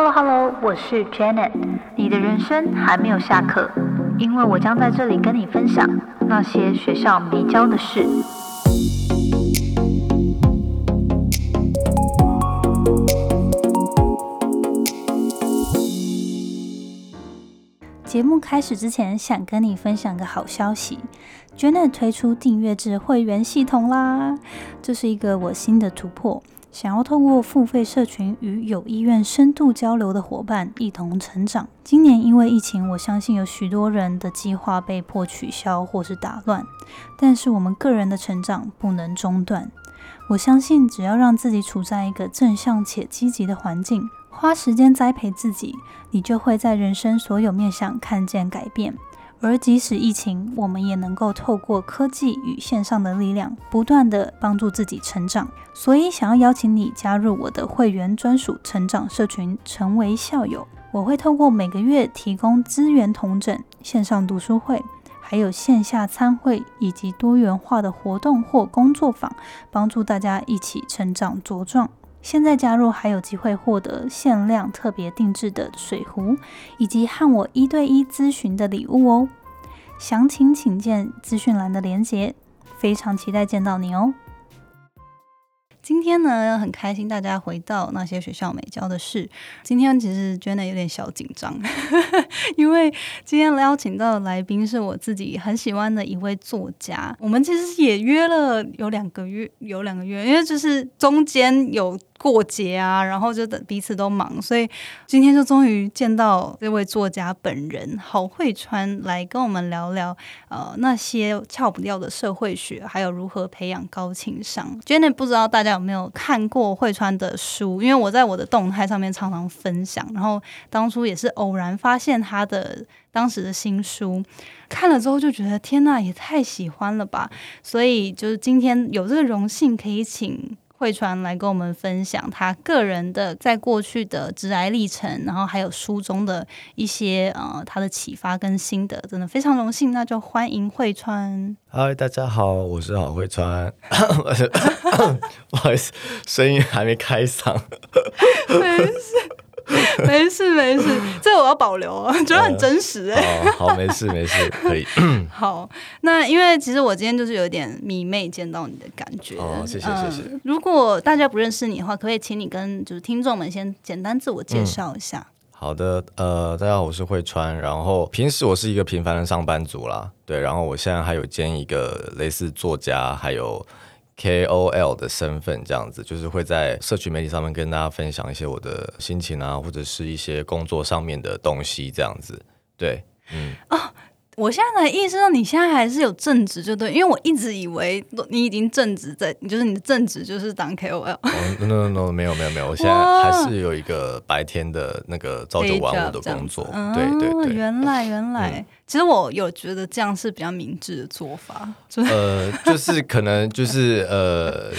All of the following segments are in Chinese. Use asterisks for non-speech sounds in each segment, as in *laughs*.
Hello Hello，我是 Janet。你的人生还没有下课，因为我将在这里跟你分享那些学校没教的事。节目开始之前，想跟你分享个好消息，Janet 推出订阅制会员系统啦！这是一个我新的突破。想要透过付费社群与有意愿深度交流的伙伴一同成长。今年因为疫情，我相信有许多人的计划被迫取消或是打乱，但是我们个人的成长不能中断。我相信，只要让自己处在一个正向且积极的环境，花时间栽培自己，你就会在人生所有面向看见改变。而即使疫情，我们也能够透过科技与线上的力量，不断的帮助自己成长。所以，想要邀请你加入我的会员专属成长社群，成为校友。我会透过每个月提供资源同整、线上读书会，还有线下参会以及多元化的活动或工作坊，帮助大家一起成长茁壮。现在加入还有机会获得限量特别定制的水壶，以及和我一对一咨询的礼物哦。详情请见资讯栏的连结，非常期待见到你哦。今天呢，很开心大家回到那些学校没教的事。今天其实觉得有点小紧张，*laughs* 因为今天邀请到的来宾是我自己很喜欢的一位作家。我们其实也约了有两个月，有两个月，因为就是中间有。过节啊，然后就等彼此都忙，所以今天就终于见到这位作家本人郝慧川来跟我们聊聊呃那些翘不掉的社会学，还有如何培养高情商。真的不知道大家有没有看过汇川的书，因为我在我的动态上面常常分享，然后当初也是偶然发现他的当时的新书，看了之后就觉得天呐，也太喜欢了吧！所以就是今天有这个荣幸可以请。慧川来跟我们分享他个人的在过去的直癌历程，然后还有书中的一些呃他的启发跟心得，真的非常荣幸，那就欢迎慧川。嗨，大家好，我是郝慧川，*laughs* 不好意思，声音还没开嗓。*laughs* 没事。没 *laughs* 事没事，*laughs* 这个我要保留，觉得很真实哎。好，没事 *laughs* 没事，可以。好，那因为其实我今天就是有点迷妹见到你的感觉。哦，谢谢谢谢。如果大家不认识你的话，可不可以请你跟就是听众们先简单自我介绍一下？好的，呃，大家好，我是慧川，然后平时我是一个平凡的上班族啦，对，然后我现在还有兼一个类似作家，还有。KOL 的身份这样子，就是会在社区媒体上面跟大家分享一些我的心情啊，或者是一些工作上面的东西这样子。对，嗯啊。我现在才意识到你现在还是有正职，就对，因为我一直以为你已经正职在，就是你的正职就是当 KOL。No No No，没有没有没有，我现在还是有一个白天的那个朝九晚五的工作。对对对，原来原来，其实我有觉得这样是比较明智的做法。呃，就是可能就是呃，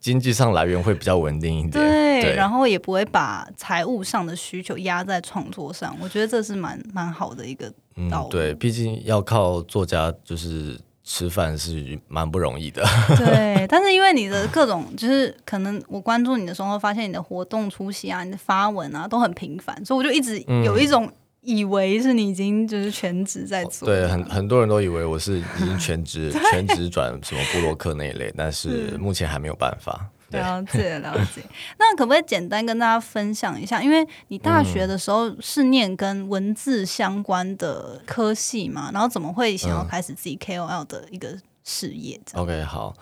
经济上来源会比较稳定一点，对，然后也不会把财务上的需求压在创作上。我觉得这是蛮蛮好的一个。嗯，对，毕竟要靠作家就是吃饭是蛮不容易的。*laughs* 对，但是因为你的各种，就是可能我关注你的时候，发现你的活动出席啊，你的发文啊都很频繁，所以我就一直有一种以为是你已经就是全职在做。对，很很多人都以为我是已经全职 *laughs* 全职转什么布洛克那一类，但是目前还没有办法。了解了解，*laughs* 那可不可以简单跟大家分享一下？因为你大学的时候是念跟文字相关的科系嘛，然后怎么会想要开始自己 KOL 的一个事业？OK，好，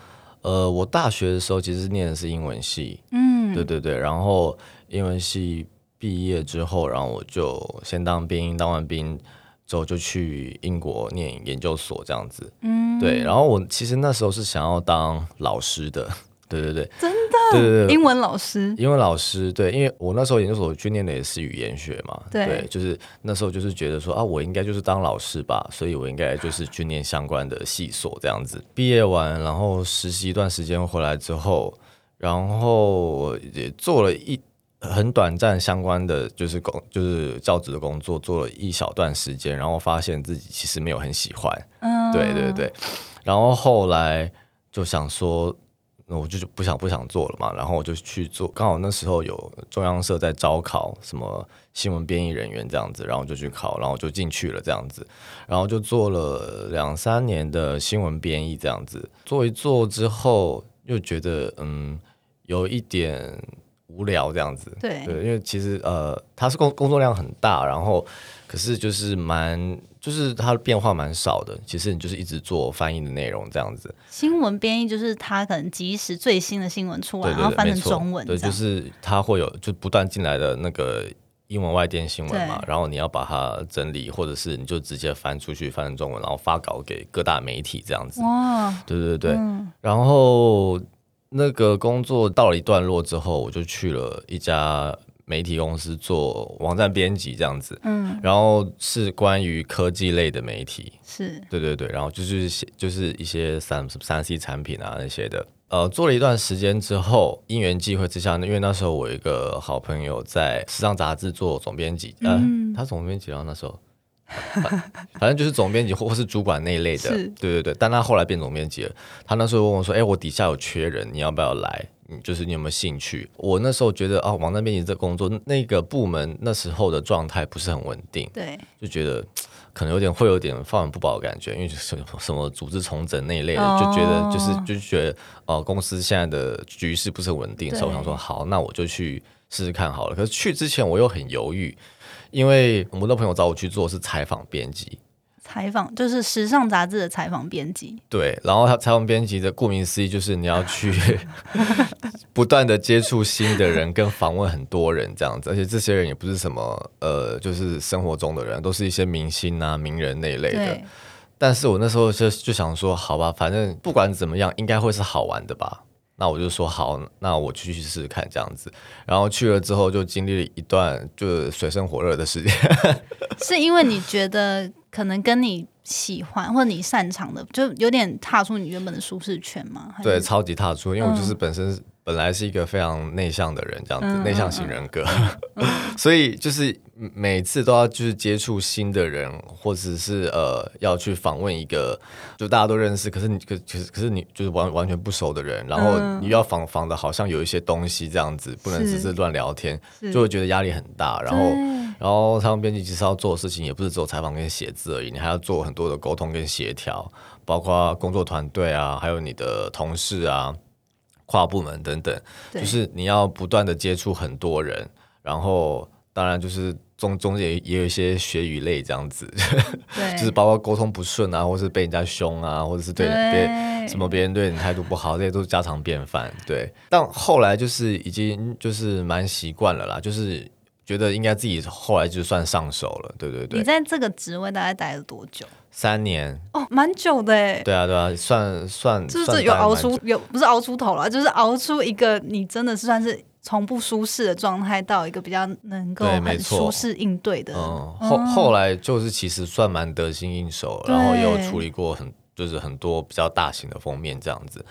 呃，我大学的时候其实念的是英文系，嗯，对对对，然后英文系毕业之后，然后我就先当兵，当完兵之后就去英国念研究所这样子，嗯，对，然后我其实那时候是想要当老师的。对对对，真的，对对对，英文老师，英文老师，对，因为我那时候研究所去念的也是语言学嘛，对，就是那时候就是觉得说啊，我应该就是当老师吧，所以我应该就是去念相关的系所这样子。毕业完，然后实习一段时间回来之后，然后也做了一很短暂相关的就是工，就是教职的工作，做了一小段时间，然后发现自己其实没有很喜欢，嗯，对对对，然后后来就想说。那我就不想不想做了嘛，然后我就去做。刚好那时候有中央社在招考什么新闻编译人员这样子，然后就去考，然后就进去了这样子，然后就做了两三年的新闻编译这样子。做一做之后，又觉得嗯有一点无聊这样子。对对，因为其实呃，它是工工作量很大，然后可是就是蛮。就是它的变化蛮少的，其实你就是一直做翻译的内容这样子。新闻编译就是它可能及时最新的新闻出来，然后翻成中文。对，就是它会有就不断进来的那个英文外电新闻嘛，然后你要把它整理，或者是你就直接翻出去翻成中文，然后发稿给各大媒体这样子。哇，对对对，然后那个工作到了一段落之后，我就去了一家。媒体公司做网站编辑这样子，嗯，然后是关于科技类的媒体，是。对对对，然后就是就是一些三三 C 产品啊那些的，呃，做了一段时间之后，因缘际会之下，因为那时候我一个好朋友在时尚杂志做总编辑，嗯，他总编辑，然后那时候，*laughs* 反正就是总编辑或或是主管那一类的，对对对，但他后来变总编辑了，他那时候问我说，哎，我底下有缺人，你要不要来？就是你有没有兴趣？我那时候觉得啊，网站编辑这工作，那个部门那时候的状态不是很稳定，对，就觉得可能有点会有点放任不保的感觉，因为什么什么组织重整那一类的，就觉得就是就觉得哦，公司现在的局势不是很稳定，所以我想说好，那我就去试试看好了。可是去之前我又很犹豫，因为我们的朋友找我去做是采访编辑。采访就是时尚杂志的采访编辑，对，然后他采访编辑的顾名思义就是你要去 *laughs* 不断的接触新的人，跟访问很多人这样子，而且这些人也不是什么呃，就是生活中的人，都是一些明星啊、名人那一类的。但是我那时候就就想说，好吧，反正不管怎么样，应该会是好玩的吧。那我就说好，那我去试试看这样子。然后去了之后，就经历了一段就是水深火热的时间。*laughs* 是因为你觉得？可能跟你喜欢或者你擅长的，就有点踏出你原本的舒适圈吗？对，超级踏出，因为我就是本身本来是一个非常内向的人，这样子内向型人格，*laughs* 所以就是每次都要就是接触新的人，或者是呃要去访问一个就大家都认识，可是你可可是可是你就是完完全不熟的人，然后你要访访的好像有一些东西这样子，不能只是乱聊天，就会觉得压力很大，然后。然后他们编辑其实要做的事情也不是只有采访跟写字而已，你还要做很多的沟通跟协调，包括工作团队啊，还有你的同事啊、跨部门等等，就是你要不断的接触很多人，然后当然就是中中间也也有一些血与泪这样子，*laughs* 对，就是包括沟通不顺啊，或是被人家凶啊，或者是对别什么别人对你态度不好，这些都是家常便饭。对，但后来就是已经就是蛮习惯了啦，就是。觉得应该自己后来就算上手了，对对对。你在这个职位大概待了多久？三年哦，蛮久的哎。对啊，对啊，算算就是有熬出有不是熬出头了，就是熬出一个你真的是算是从不舒适的状态到一个比较能够很舒适应对的。嗯，后后来就是其实算蛮得心应手，然后也有处理过很就是很多比较大型的封面这样子。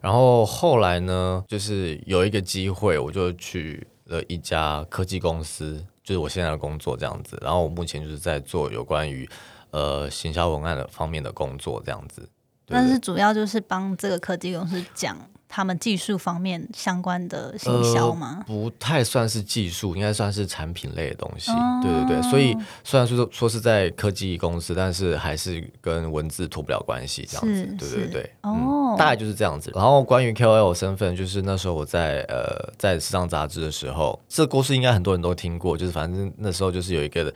然后后来呢，就是有一个机会，我就去。了一家科技公司，就是我现在的工作这样子。然后我目前就是在做有关于呃行销文案的方面的工作这样子。但是主要就是帮这个科技公司讲。他们技术方面相关的行销吗？不太算是技术，应该算是产品类的东西。对对对，所以虽然说说是在科技公司，但是还是跟文字脱不了关系，这样子。对对对，哦，大概就是这样子。然后关于 KOL 身份，就是那时候我在呃在时尚杂志的时候，这个故事应该很多人都听过。就是反正那时候就是有一个。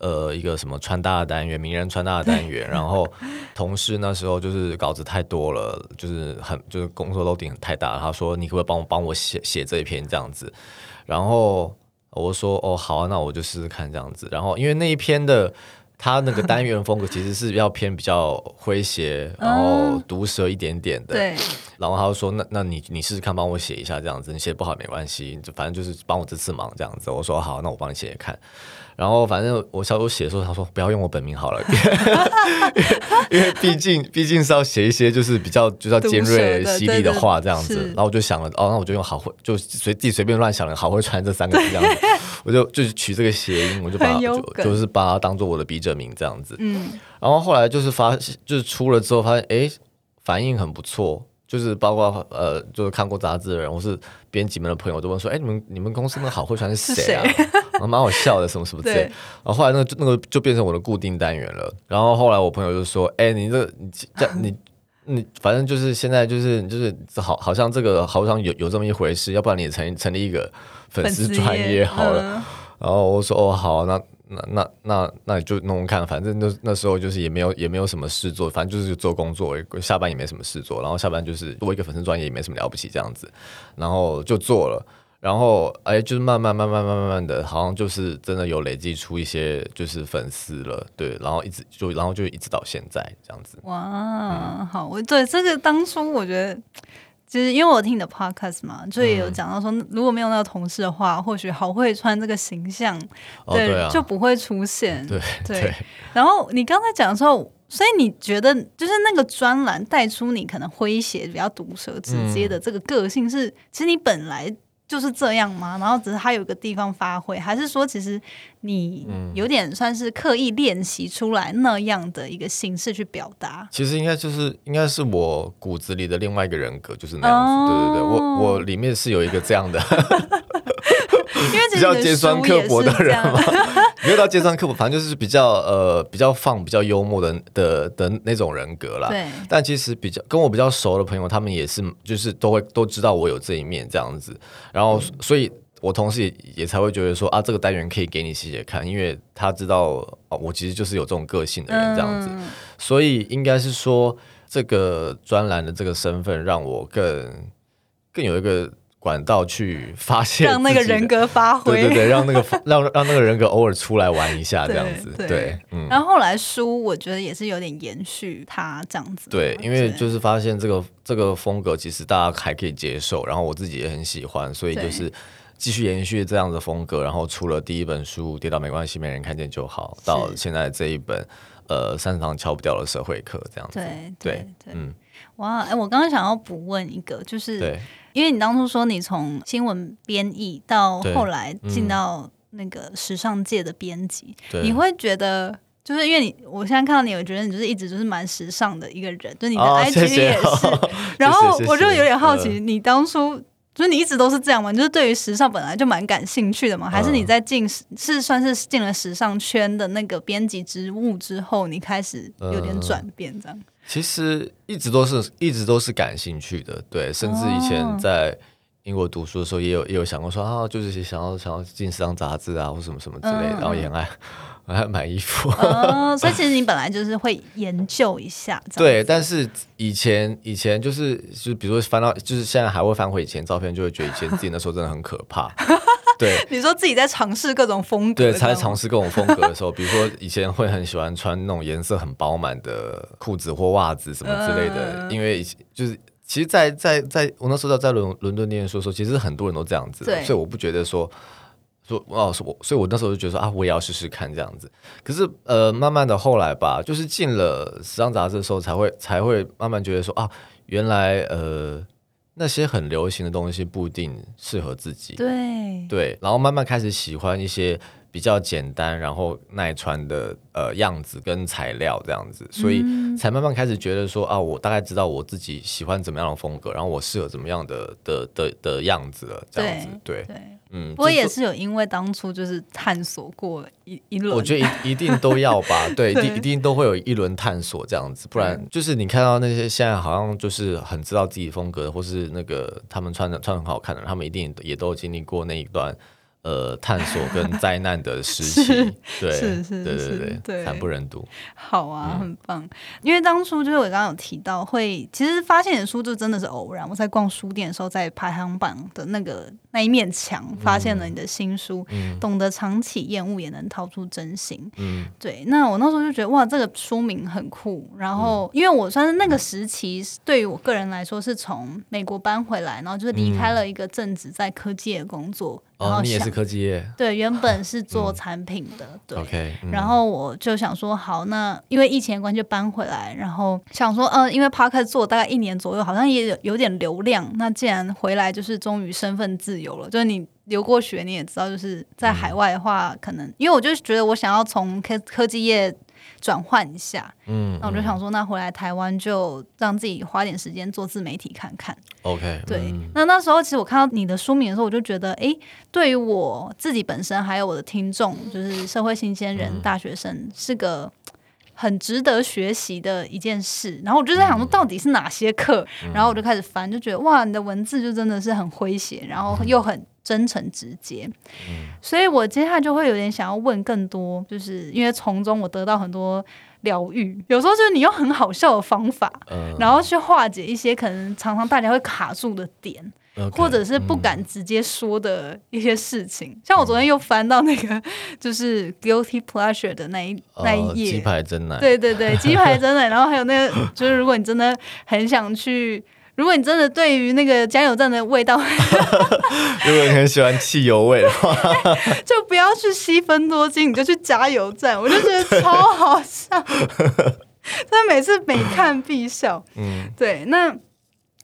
呃，一个什么穿搭的单元，名人穿搭的单元，*laughs* 然后同事那时候就是稿子太多了，就是很就是工作 loading 太大，他说你可不可以帮我帮我写写这一篇这样子，然后我说哦好啊，那我就试试看这样子，然后因为那一篇的他那个单元风格其实是要偏比较诙谐，然后毒舌一点点的，对，然后他就说那那你你试试看帮我写一下这样子，你写不好没关系，就反正就是帮我这次忙这样子，我说好，那我帮你写写看。然后反正我小时候写的时候，他说不要用我本名好了，*laughs* 因为毕竟毕竟是要写一些就是比较就较尖锐犀利的话这样子。然后我就想了，哦，那我就用好会，就随自己随便乱想了，好会穿这三个字这样子，我就就是取这个谐音，我就把就就是把它当做我的笔者名这样子。嗯。然后后来就是发就是出了之后发现，哎，反应很不错。就是包括呃，就是看过杂志的人，或是编辑们的朋友都问说：“哎，你们你们公司那个好会传是谁啊？”蛮好笑的，什么什么之类。然后后来那个那个就变成我的固定单元了。然后后来我朋友就说：“哎，你这你这你你反正就是现在就是就是好好像这个好像有有这么一回事，要不然你成成立一个粉丝专业好了。”然后我说：“哦，好，那。”那那那那你就弄弄看，反正那那时候就是也没有也没有什么事做，反正就是做工作，下班也没什么事做，然后下班就是做一个粉丝专业也没什么了不起这样子，然后就做了，然后哎就是慢慢慢慢慢慢慢的，好像就是真的有累积出一些就是粉丝了，对，然后一直就然后就一直到现在这样子。哇，好，我对这个当初我觉得。就是因为我听你的 podcast 嘛，就也有讲到说，如果没有那个同事的话，或许好会穿这个形象，对，就不会出现。*laughs* 对对。然后你刚才讲的时候，所以你觉得就是那个专栏带出你可能诙谐、比较毒舌、直接的这个个性，是其实你本来。就是这样吗？然后只是他有个地方发挥，还是说其实你有点算是刻意练习出来那样的一个形式去表达？其实应该就是应该是我骨子里的另外一个人格，就是那样子。对对对，我我里面是有一个这样的。因为比较尖酸刻薄的人嘛，没有到尖酸刻薄，反正就是比较呃比较放、比较幽默的的的那种人格啦。对，但其实比较跟我比较熟的朋友，他们也是就是都会都知道我有这一面这样子。然后，所以我同事也也才会觉得说啊，这个单元可以给你写写看，因为他知道啊，我其实就是有这种个性的人这样子。所以应该是说，这个专栏的这个身份让我更更有一个。管道去发现，让那个人格发挥，对对对，让那个让让那个人格偶尔出来玩一下，这样子，对，嗯。然后后来书，我觉得也是有点延续他这样子，对，因为就是发现这个这个风格其实大家还可以接受，然后我自己也很喜欢，所以就是继续延续这样的风格，然后出了第一本书《跌倒没关系，没人看见就好》，到现在这一本呃三堂敲不掉的社会课这样子，对对对，嗯，哇，哎，我刚刚想要补问一个，就是对。因为你当初说你从新闻编译到后来进到那个时尚界的编辑，你会觉得就是因为你我现在看到你，我觉得你就是一直就是蛮时尚的一个人，就你的 IG 也是。*laughs* 然后我就有点好奇，你当初就是你一直都是这样吗？就是对于时尚本来就蛮感兴趣的吗？还是你在进是算是进了时尚圈的那个编辑职务之后，你开始有点转变这样？其实一直都是一直都是感兴趣的，对，甚至以前在英国读书的时候，也有也有想过说啊，就是想要想要进时尚杂志啊，或什么什么之类的，然后也很爱爱买衣服。哦，所以其实你 *laughs* 本来就是会研究一下，对。但是以前以前就是就是比如说翻到，就是现在还会翻回以前照片，就会觉得以前自己那时候真的很可怕。*laughs* 对，你说自己在尝试各种风格，对，在尝试各种风格的时候，比如说以前会很喜欢穿那种颜色很饱满的裤子或袜子什么之类的，因为就是其实，在在在我那时候在伦伦敦念书的时候，其实很多人都这样子，所以我不觉得说说哦，我，所以我那时候就觉得说啊，我也要试试看这样子。可是呃，慢慢的后来吧，就是进了时尚杂志的时候，才会才会慢慢觉得说啊，原来呃。那些很流行的东西不一定适合自己，对对，然后慢慢开始喜欢一些比较简单，然后耐穿的呃样子跟材料这样子，所以才慢慢开始觉得说啊，我大概知道我自己喜欢怎么样的风格，然后我适合怎么样的的的的样子了，这样子，对。嗯，不过也是有因为当初就是探索过一一轮，我觉得一 *laughs* 一定都要吧，对，一定一定都会有一轮探索这样子，不然就是你看到那些现在好像就是很知道自己风格，或是那个他们穿的穿很好看的，他们一定也都经历过那一段。呃，探索跟灾难的时期，*laughs* 对，是是，对对对，惨不忍睹。好啊，很棒。因为当初就是我刚刚有提到，会其实发现你的书就真的是偶然。我在逛书店的时候，在排行榜的那个那一面墙，发现了你的新书《懂得长期厌恶，也能掏出真心》。嗯，对。那我那时候就觉得，哇，这个书名很酷。然后，因为我算是那个时期，对于我个人来说，是从美国搬回来，然后就是离开了一个正职在科技的工作。哦，你也是科技业？对，原本是做产品的。对。OK。然后我就想说，好，那因为疫情关系搬回来，然后想说，嗯，因为 Park 做大概一年左右，好像也有有点流量。那既然回来，就是终于身份自由了。就是你留过学，你也知道，就是在海外的话，可能因为我就觉得我想要从科科技业转换一下。嗯，那我就想说，那回来台湾就让自己花点时间做自媒体看看。OK，对。那那时候其实我看到你的书名的时候，我就觉得，哎，对于我自己本身还有我的听众，就是社会新鲜人、大学生，是个。很值得学习的一件事，然后我就在想说，到底是哪些课？然后我就开始翻，就觉得哇，你的文字就真的是很诙谐，然后又很真诚直接。所以我接下来就会有点想要问更多，就是因为从中我得到很多疗愈。有时候就是你用很好笑的方法，然后去化解一些可能常常大家会卡住的点。或者是不敢直接说的一些事情，像我昨天又翻到那个就是 guilty pleasure 的那一那一页，鸡排真奶，对对对，*laughs* 鸡排真奶，然后还有那个就是如果你真的很想去，如果你真的对于那个加油站的味道 *laughs* *laughs* 如果你很喜欢汽油味的话，就不要去西分多金，你就去加油站，我就觉得超好笑，但每次每看必笑，嗯，对，那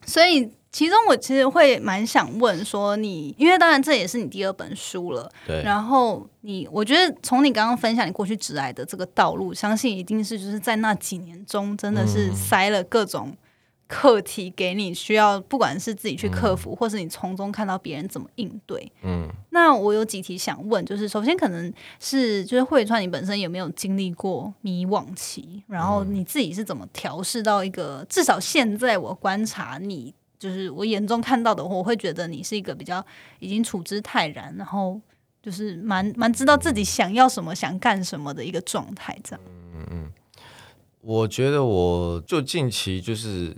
所以。其中我其实会蛮想问说你，因为当然这也是你第二本书了，对。然后你，我觉得从你刚刚分享你过去直癌的这个道路，相信一定是就是在那几年中真的是塞了各种课题给你，需要不管是自己去克服，或是你从中看到别人怎么应对。嗯。那我有几题想问，就是首先可能是就是慧川，你本身有没有经历过迷惘期？然后你自己是怎么调试到一个至少现在我观察你。就是我眼中看到的，我会觉得你是一个比较已经处之泰然，然后就是蛮蛮知道自己想要什么、想干什么的一个状态，这样。嗯嗯，我觉得我就近期就是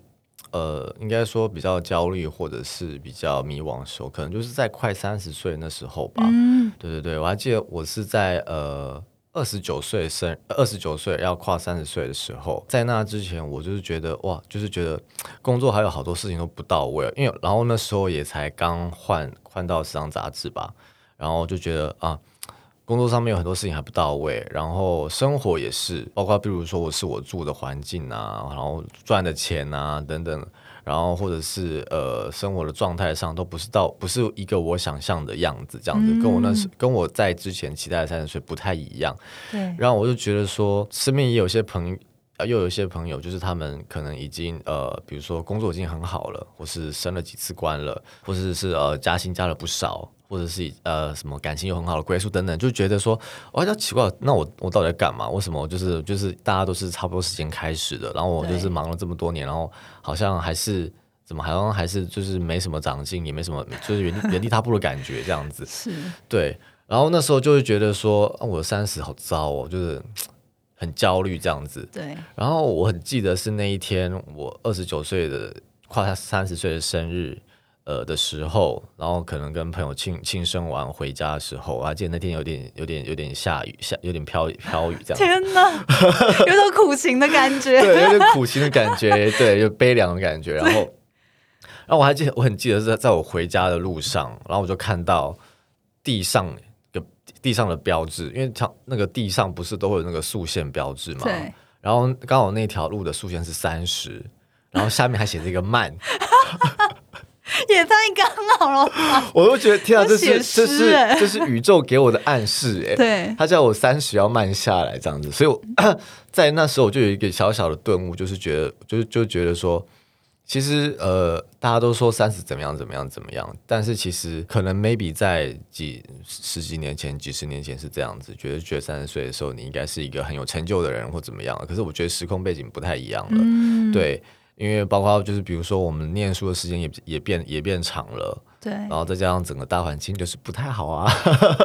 呃，应该说比较焦虑或者是比较迷惘的时候，可能就是在快三十岁那时候吧。嗯，对对对，我还记得我是在呃。二十九岁生，二十九岁要跨三十岁的时候，在那之前，我就是觉得哇，就是觉得工作还有好多事情都不到位，因为然后那时候也才刚换换到时尚杂志吧，然后就觉得啊，工作上面有很多事情还不到位，然后生活也是，包括比如说我是我住的环境啊，然后赚的钱啊等等。然后或者是呃，生活的状态上都不是到不是一个我想象的样子，这样子跟我那时跟我在之前期待的三十岁不太一样。对，然后我就觉得说，身边也有些朋友，又有一些朋友，就是他们可能已经呃，比如说工作已经很好了，或是升了几次官了，或者是呃加薪加了不少。或者是呃什么感情有很好的归宿等等，就觉得说，我比奇怪，那我我到底在干嘛？为什么就是就是大家都是差不多时间开始的，然后我就是忙了这么多年，然后好像还是怎么好像还是就是没什么长进，也没什么就是原原地踏步的感觉这样子。*laughs* 是，对。然后那时候就会觉得说，我三十好糟哦，就是很焦虑这样子。对。然后我很记得是那一天，我二十九岁的跨三十岁的生日。呃的时候，然后可能跟朋友庆庆生完回家的时候，我还记得那天有点有点有点下雨，下有点飘飘雨这样。天哪，有种苦情的感觉。对，有点苦情的感觉，对，有悲凉的感觉。然后，然后我还记得，我很记得是在我回家的路上，然后我就看到地上有地上的标志，因为它那个地上不是都会有那个速线标志嘛？对。然后刚好那条路的速线是三十，然后下面还写着一个慢。*laughs* *laughs* 也太刚好了吧！*laughs* 我都觉得天啊，这是这是这是宇宙给我的暗示哎。对，他叫我三十要慢下来这样子，所以我 *coughs* 在那时候我就有一个小小的顿悟，就是觉得就是就觉得说，其实呃，大家都说三十怎么样怎么样怎么样，但是其实可能 maybe 在几十几年前、几十年前是这样子，觉得觉得三十岁的时候你应该是一个很有成就的人或怎么样。可是我觉得时空背景不太一样了，对。因为包括就是比如说我们念书的时间也也变也变长了，对，然后再加上整个大环境就是不太好啊。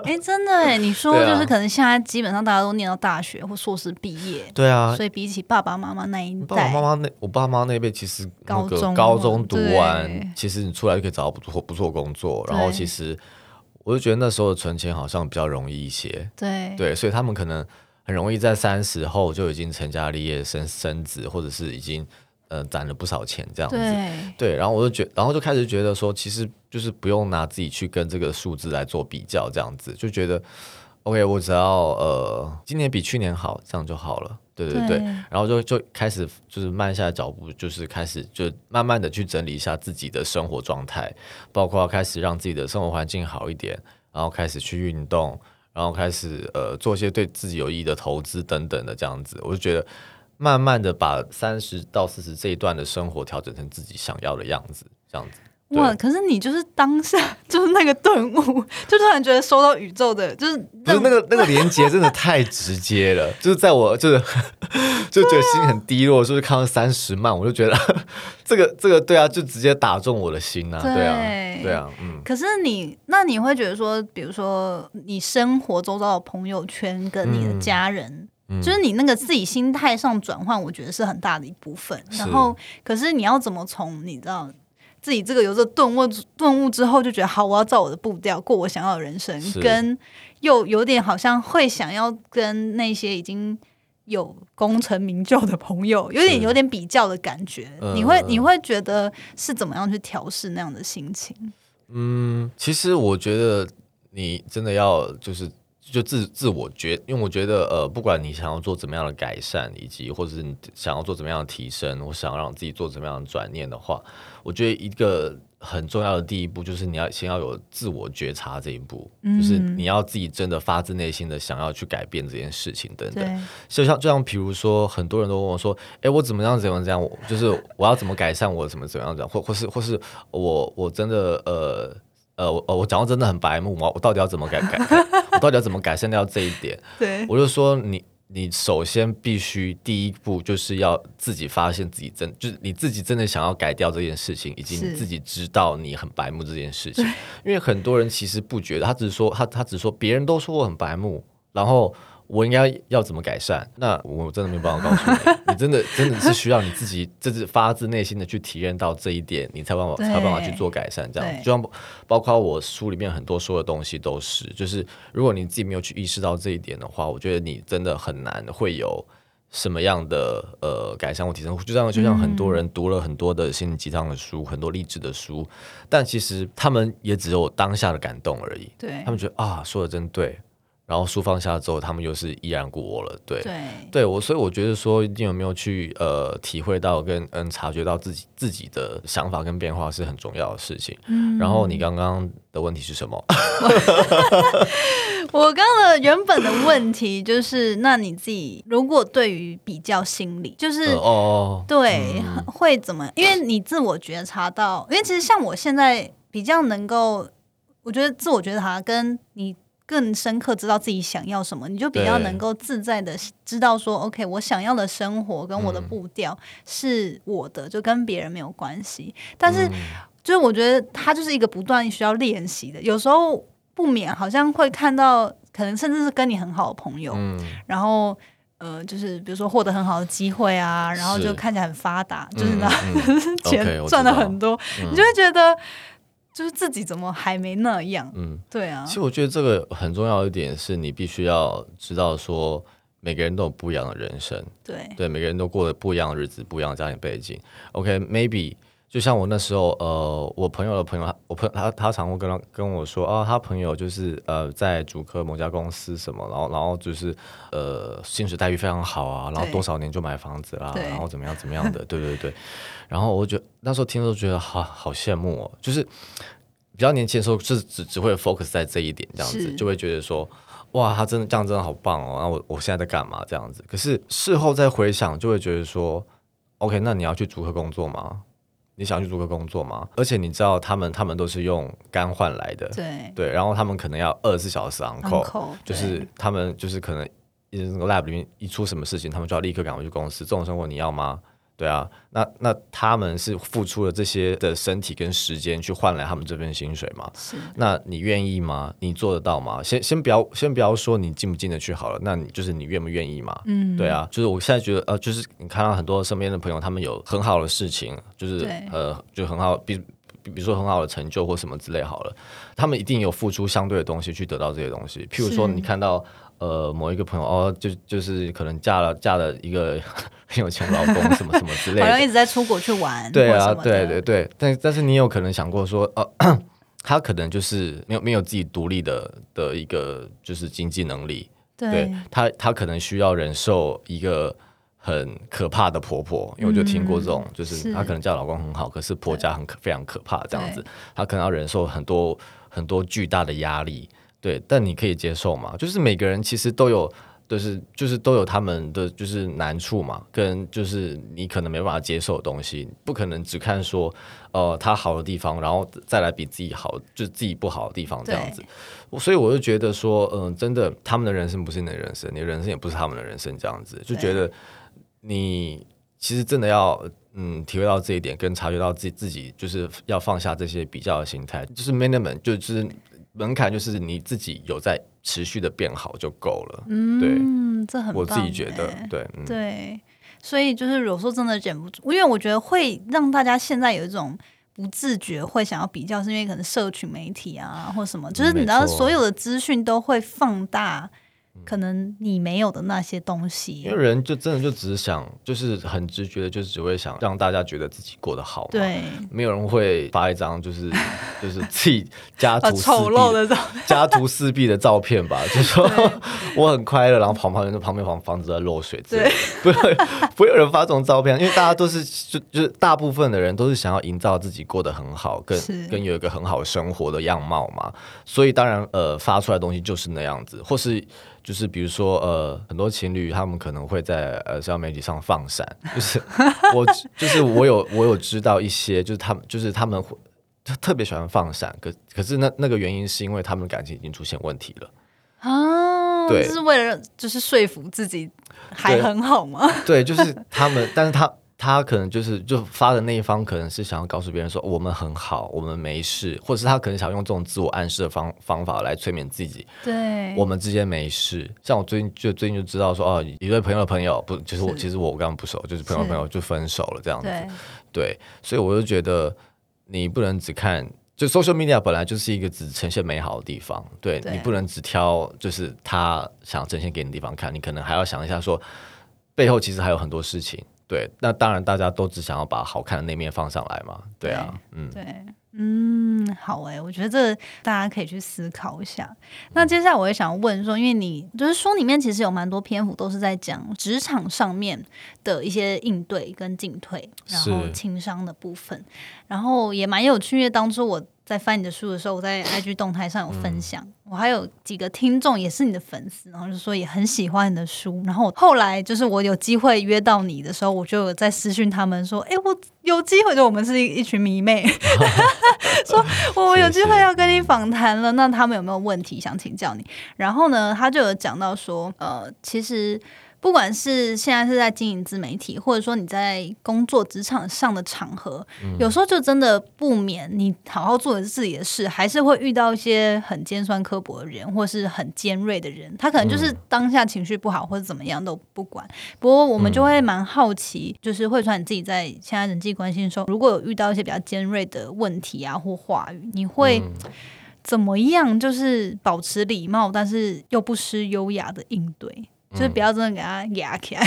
哎，真的哎，你说就是可能现在基本上大家都念到大学或硕士毕业，对啊，所以比起爸爸妈妈那一代，爸爸妈妈那我爸妈那辈其实高中高中读完，其实你出来就可以找到不错不错工作，然后其实我就觉得那时候的存钱好像比较容易一些，对对，所以他们可能很容易在三十后就已经成家立业、生生子，或者是已经。呃，攒了不少钱这样子，对，然后我就觉，然后就开始觉得说，其实就是不用拿自己去跟这个数字来做比较，这样子就觉得，OK，我只要呃，今年比去年好，这样就好了，对对对，然后就就开始就是慢下来脚步，就是开始就慢慢的去整理一下自己的生活状态，包括开始让自己的生活环境好一点，然后开始去运动。然后开始呃做一些对自己有意义的投资等等的这样子，我就觉得慢慢的把三十到四十这一段的生活调整成自己想要的样子，这样子。哇！可是你就是当下 *laughs* 就是那个顿悟，就突然觉得收到宇宙的，就是不是那个那个连接真的太直接了。*laughs* 就是在我就是 *laughs* 就觉得心很低落，就是看到三十万，我就觉得这个这个对啊，就直接打中我的心啊！对啊，对啊，嗯。可是你那你会觉得说，比如说你生活周遭的朋友圈跟你的家人，就是你那个自己心态上转换，我觉得是很大的一部分。然后，可是你要怎么从你知道？自己这个有着顿悟顿悟之后，就觉得好，我要照我的步调过我想要的人生，跟又有点好像会想要跟那些已经有功成名就的朋友，有点有点比较的感觉。你会你会觉得是怎么样去调试那样的心情？嗯，其实我觉得你真的要就是就自自我觉，因为我觉得呃，不管你想要做怎么样的改善，以及或者是你想要做怎么样的提升，我想要让自己做怎么样的转念的话。我觉得一个很重要的第一步就是你要先要有自我觉察这一步，就是你要自己真的发自内心的想要去改变这件事情等等。就像就像比如说，很多人都问我说：“哎，我怎么样怎么样？这样，就是我要怎么改善我怎么怎么样？怎样，或或是或是我我真的呃呃我我讲话真的很白目吗？我到底要怎么改改？*laughs* 我到底要怎么改善掉这一点？*laughs* 对我就说你。”你首先必须第一步就是要自己发现自己真就是你自己真的想要改掉这件事情，以及你自己知道你很白目这件事情。因为很多人其实不觉得，他只是说他他只说别人都说我很白目，然后。我应该要怎么改善？那我真的没办法告诉你，*laughs* 你真的真的是需要你自己，这是发自内心的去体验到这一点，你才办法才办法去做改善。这样，就像包括我书里面很多说的东西都是，就是如果你自己没有去意识到这一点的话，我觉得你真的很难会有什么样的呃改善或提升。就像就像很多人读了很多的心灵鸡汤的书，很多励志的书，但其实他们也只有当下的感动而已。对他们觉得啊，说的真对。然后书放下之后，他们又是依然故我了，对，对，对我，所以我觉得说，你有没有去呃体会到跟嗯察觉到自己自己的想法跟变化是很重要的事情。嗯，然后你刚刚的问题是什么？*laughs* 我刚刚的原本的问题就是，那你自己如果对于比较心理，就是哦，对，会怎么？因为你自我觉察到，因为其实像我现在比较能够，我觉得自我觉察跟你。更深刻知道自己想要什么，你就比较能够自在的知道说，OK，我想要的生活跟我的步调是我的，就跟别人没有关系。但是，就是我觉得它就是一个不断需要练习的，有时候不免好像会看到，可能甚至是跟你很好的朋友，然后呃，就是比如说获得很好的机会啊，然后就看起来很发达，就是那 *laughs* 钱赚了很多，你就会觉得。就是自己怎么还没那样？嗯，对啊。其实我觉得这个很重要一点是你必须要知道说，每个人都有不一样的人生，对对，每个人都过得不一样的日子，不一样的家庭背景。OK，maybe 就像我那时候，呃，我朋友的朋友，我朋他他常会跟他跟我说，啊，他朋友就是呃在主科某家公司什么，然后然后就是呃薪水待遇非常好啊，然后多少年就买房子啦，然后怎么样怎么样的，*laughs* 对对对。然后我觉得那时候听都觉得好好羡慕哦，就是比较年轻的时候，是只只会 focus 在这一点，这样子就会觉得说，哇，他真的这样真的好棒哦。然后我我现在在干嘛这样子？可是事后再回想，就会觉得说，OK，那你要去组合工作吗？你想去做个工作吗？而且你知道他们他们都是用肝换来的，对对，然后他们可能要二十四小时 on call，就是他们就是可能那个 lab 里面一出什么事情，他们就要立刻赶回去公司。这种生活你要吗？对啊，那那他们是付出了这些的身体跟时间去换来他们这份薪水吗？是。那你愿意吗？你做得到吗？先先不要先不要说你进不进得去好了，那你就是你愿不愿意嘛？嗯，对啊，就是我现在觉得呃，就是你看到很多身边的朋友，他们有很好的事情，就是呃，就很好，比比如说很好的成就或什么之类好了，他们一定有付出相对的东西去得到这些东西。譬如说，你看到。呃，某一个朋友哦，就就是可能嫁了嫁了一个很有钱老公，什么什么之类的，好像一直在出国去玩。对啊，对对对，但但是你有可能想过说，呃，*coughs* 他可能就是没有没有自己独立的的一个就是经济能力，对他他可能需要忍受一个很可怕的婆婆，因为我就听过这种，就是她可能嫁老公很好，可是婆家很可非常可怕这样子，她可能要忍受很多很多巨大的压力。对，但你可以接受嘛？就是每个人其实都有。就是就是都有他们的就是难处嘛，跟就是你可能没办法接受的东西，不可能只看说呃他好的地方，然后再来比自己好，就自己不好的地方这样子。所以我就觉得说，嗯，真的他们的人生不是你的人生，你的人生也不是他们的人生，这样子就觉得你其实真的要嗯体会到这一点，跟察觉到自己自己就是要放下这些比较的心态，就是 minimum 就是门槛，就是你自己有在。持续的变好就够了，嗯，对，这很我自己觉得，对，对，所以就是有时候真的忍不住，因为我觉得会让大家现在有一种不自觉会想要比较，是因为可能社群媒体啊或什么，就是你知道所有的资讯都会放大。可能你没有的那些东西，因为人就真的就只是想，就是很直觉的，就是只会想让大家觉得自己过得好。对，没有人会发一张就是 *laughs* 就是自己家徒 *laughs* 丑陋的照 *laughs* 家徒四壁的照片吧，就说我很快乐，然后旁旁边旁边房房子在漏水，之类，不会不会有人发这种照片，因为大家都是就就是大部分的人都是想要营造自己过得很好，跟跟有一个很好的生活的样貌嘛，所以当然呃发出来的东西就是那样子，或是。就是比如说，呃，很多情侣他们可能会在呃社交媒体上放闪，*laughs* 就是我就是我有我有知道一些，就是他们就是他们会特别喜欢放闪，可可是那那个原因是因为他们感情已经出现问题了啊，对，是为了就是说服自己还很好吗？对，就是他们，*laughs* 但是他。他可能就是就发的那一方，可能是想要告诉别人说我们很好，我们没事，或者是他可能想用这种自我暗示的方方法来催眠自己。对，我们之间没事。像我最近就最近就知道说哦，一对朋友的朋友不，就是我其实我刚刚不熟，就是朋友朋友就分手了这样子。对，所以我就觉得你不能只看，就 social media 本来就是一个只呈现美好的地方，对你不能只挑就是他想呈现给你的地方看，你可能还要想一下说背后其实还有很多事情。对，那当然，大家都只想要把好看的那面放上来嘛。对啊，嗯，对，嗯，好哎，我觉得这大家可以去思考一下。那接下来我也想问说，因为你就是书里面其实有蛮多篇幅都是在讲职场上面的一些应对跟进退，然后情商的部分，然后也蛮有趣。因为当初我。在翻你的书的时候，我在 IG 动态上有分享，我还有几个听众也是你的粉丝，然后就说也很喜欢你的书。然后后来就是我有机会约到你的时候，我就在私讯他们说：“哎，我有机会，就我们是一一群迷妹，*laughs* 说我有机会要跟你访谈了。那他们有没有问题想请教你？”然后呢，他就有讲到说：“呃，其实。”不管是现在是在经营自媒体，或者说你在工作职场上的场合，有时候就真的不免你好好做自己的事，还是会遇到一些很尖酸刻薄的人，或是很尖锐的人。他可能就是当下情绪不好，或者怎么样都不管。不过我们就会蛮好奇，就是会传你自己在现在人际关系的时候，如果有遇到一些比较尖锐的问题啊或话语，你会怎么样？就是保持礼貌，但是又不失优雅的应对。就是不要真的给他压起来，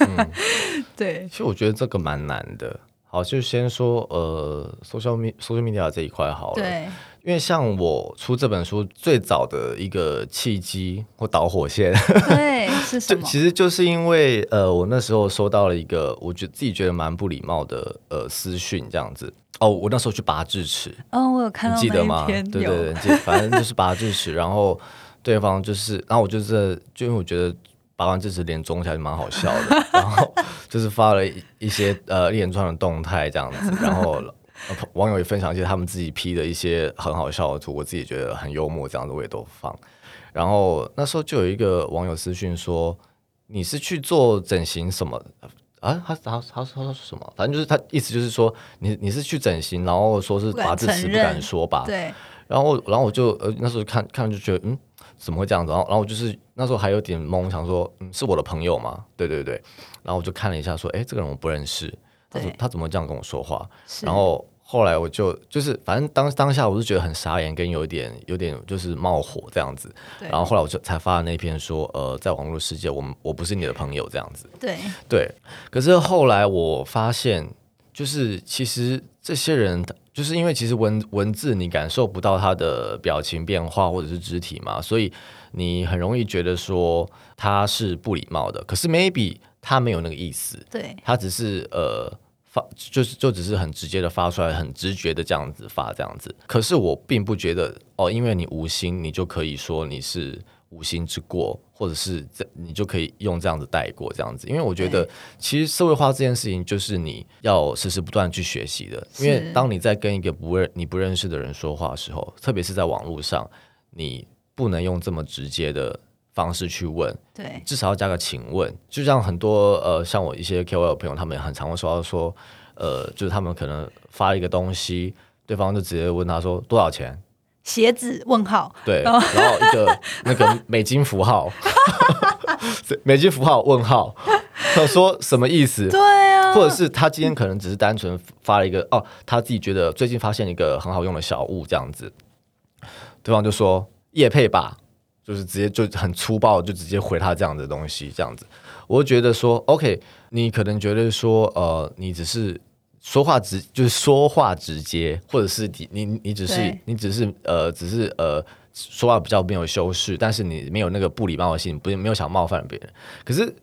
嗯 *laughs* 对。其实我觉得这个蛮难的。好，就先说呃，social media social media 这一块好了。对。因为像我出这本书最早的一个契机或导火线，对，*laughs* 是什么？其实就是因为呃，我那时候收到了一个我觉自己觉得蛮不礼貌的呃私讯，这样子。哦，我那时候去拔智齿。哦，我有看到记得吗？对对对，反正就是拔智齿，然后对方就是，然后我就是就因为我觉得。拔完智齿脸肿起来蛮好笑的，*laughs* 然后就是发了一些呃一连串的动态这样子，然后网友也分享一些他们自己 P 的一些很好笑的图，我自己觉得很幽默，这样子我也都放。然后那时候就有一个网友私讯说：“你是去做整形什么？”啊，他他他说他说什么？反正就是他意思就是说你你是去整形，然后说是拔智齿不敢说吧？对。然后然后我就呃那时候看看就觉得嗯。怎么会这样子？然后，然后我就是那时候还有点懵，想说，嗯，是我的朋友吗？对对对。然后我就看了一下，说，哎，这个人我不认识。他说他怎么这样跟我说话？然后后来我就就是，反正当当下我是觉得很傻眼，跟有点有点就是冒火这样子。然后后来我就才发了那篇说，呃，在网络世界，我们我不是你的朋友这样子。对对。可是后来我发现，就是其实这些人。就是因为其实文文字你感受不到他的表情变化或者是肢体嘛，所以你很容易觉得说他是不礼貌的。可是 maybe 他没有那个意思，对，他只是呃发就是就只是很直接的发出来，很直觉的这样子发这样子。可是我并不觉得哦，因为你无心，你就可以说你是无心之过，或者是这你就可以用这样子带过这样子。因为我觉得其实社会化这件事情就是你要时时不断去学习的。因为当你在跟一个不认你不认识的人说话的时候，特别是在网络上，你不能用这么直接的。方式去问，对，至少要加个请问。就像很多呃，像我一些 KOL 朋友，他们很常会说到说，呃，就是他们可能发一个东西，对方就直接问他说多少钱？鞋子？问号？对，然后一个 *laughs* 那个美金符号，*laughs* 美金符号？问号？他说什么意思？对啊，或者是他今天可能只是单纯发了一个哦，他自己觉得最近发现一个很好用的小物这样子，对方就说叶配吧。就是直接就很粗暴，就直接回他这样的东西，这样子，我觉得说，OK，你可能觉得说，呃，你只是说话直，就是说话直接，或者是你你你只是你只是呃，只是呃，说话比较没有修饰，但是你没有那个不礼貌的心，不是没有想冒犯别人。可是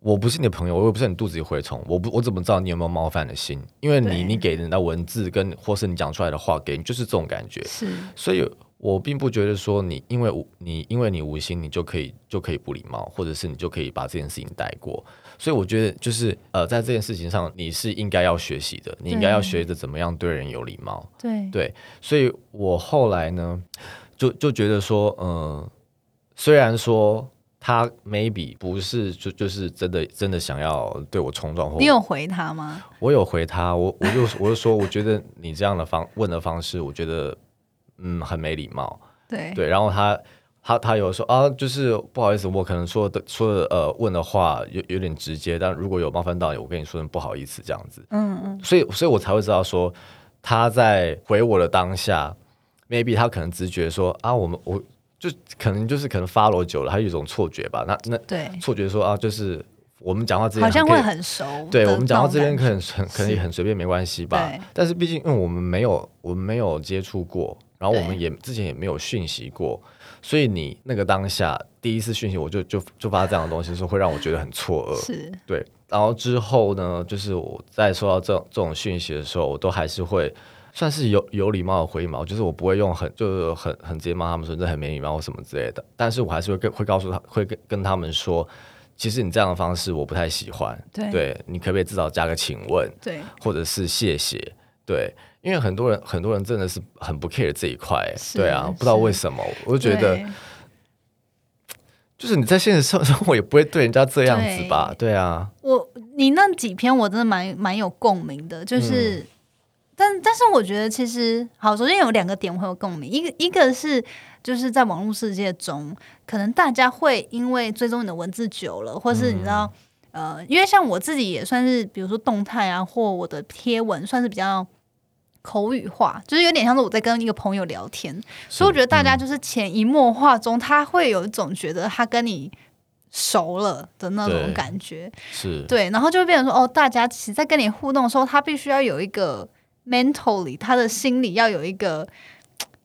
我不是你的朋友，我又不是你肚子里蛔虫，我不我怎么知道你有没有冒犯的心？因为你你给人的文字跟或是你讲出来的话，给你就是这种感觉，是，所以。我并不觉得说你因为无你因为你无心你就可以就可以不礼貌，或者是你就可以把这件事情带过。所以我觉得就是呃，在这件事情上你是应该要学习的，你应该要学着怎么样对人有礼貌。对对，所以我后来呢就就觉得说，嗯，虽然说他 maybe 不是就就是真的真的想要对我冲撞，或你有回他吗？我有回他，我我就我就说，我觉得你这样的方问的方式，我觉得。嗯，很没礼貌。对对，然后他他他有说啊，就是不好意思，我可能说的说的呃问的话有有点直接，但如果有冒犯到你，我跟你说声不好意思这样子。嗯嗯。所以所以我才会知道说他在回我的当下，maybe 他可能直觉说啊，我们我就可能就是可能 follow 久了，他有一种错觉吧。那那对错觉说啊，就是我们讲话之间好像会很熟，对我们讲话这边可能很可能也很随便没关系吧。但是毕竟因为我们没有我们没有接触过。然后我们也之前也没有讯息过，所以你那个当下第一次讯息，我就就就发这样的东西，是会让我觉得很错愕。是对，然后之后呢，就是我在收到这这种讯息的时候，我都还是会算是有有礼貌的回应嘛就是我不会用很就是很很直接骂他们说这很没礼貌或什么之类的，但是我还是会跟会告诉他会跟跟他们说，其实你这样的方式我不太喜欢。对，你可不可以至少加个请问？对，或者是谢谢？对。因为很多人很多人真的是很不 care 这一块，对啊，不知道为什么，我就觉得，就是你在现实生生活也不会对人家这样子吧？对啊，我你那几篇我真的蛮蛮有共鸣的，就是，但但是我觉得其实好，首先有两个点会有共鸣，一个一个是就是在网络世界中，可能大家会因为追踪你的文字久了，或是你知道，呃，因为像我自己也算是，比如说动态啊，或我的贴文算是比较。口语化就是有点像是我在跟一个朋友聊天，所以我觉得大家就是潜移默化中，他会有一种觉得他跟你熟了的那种感觉，是。对，然后就会变成说，哦，大家其实在跟你互动的时候，他必须要有一个 mentally，他的心里要有一个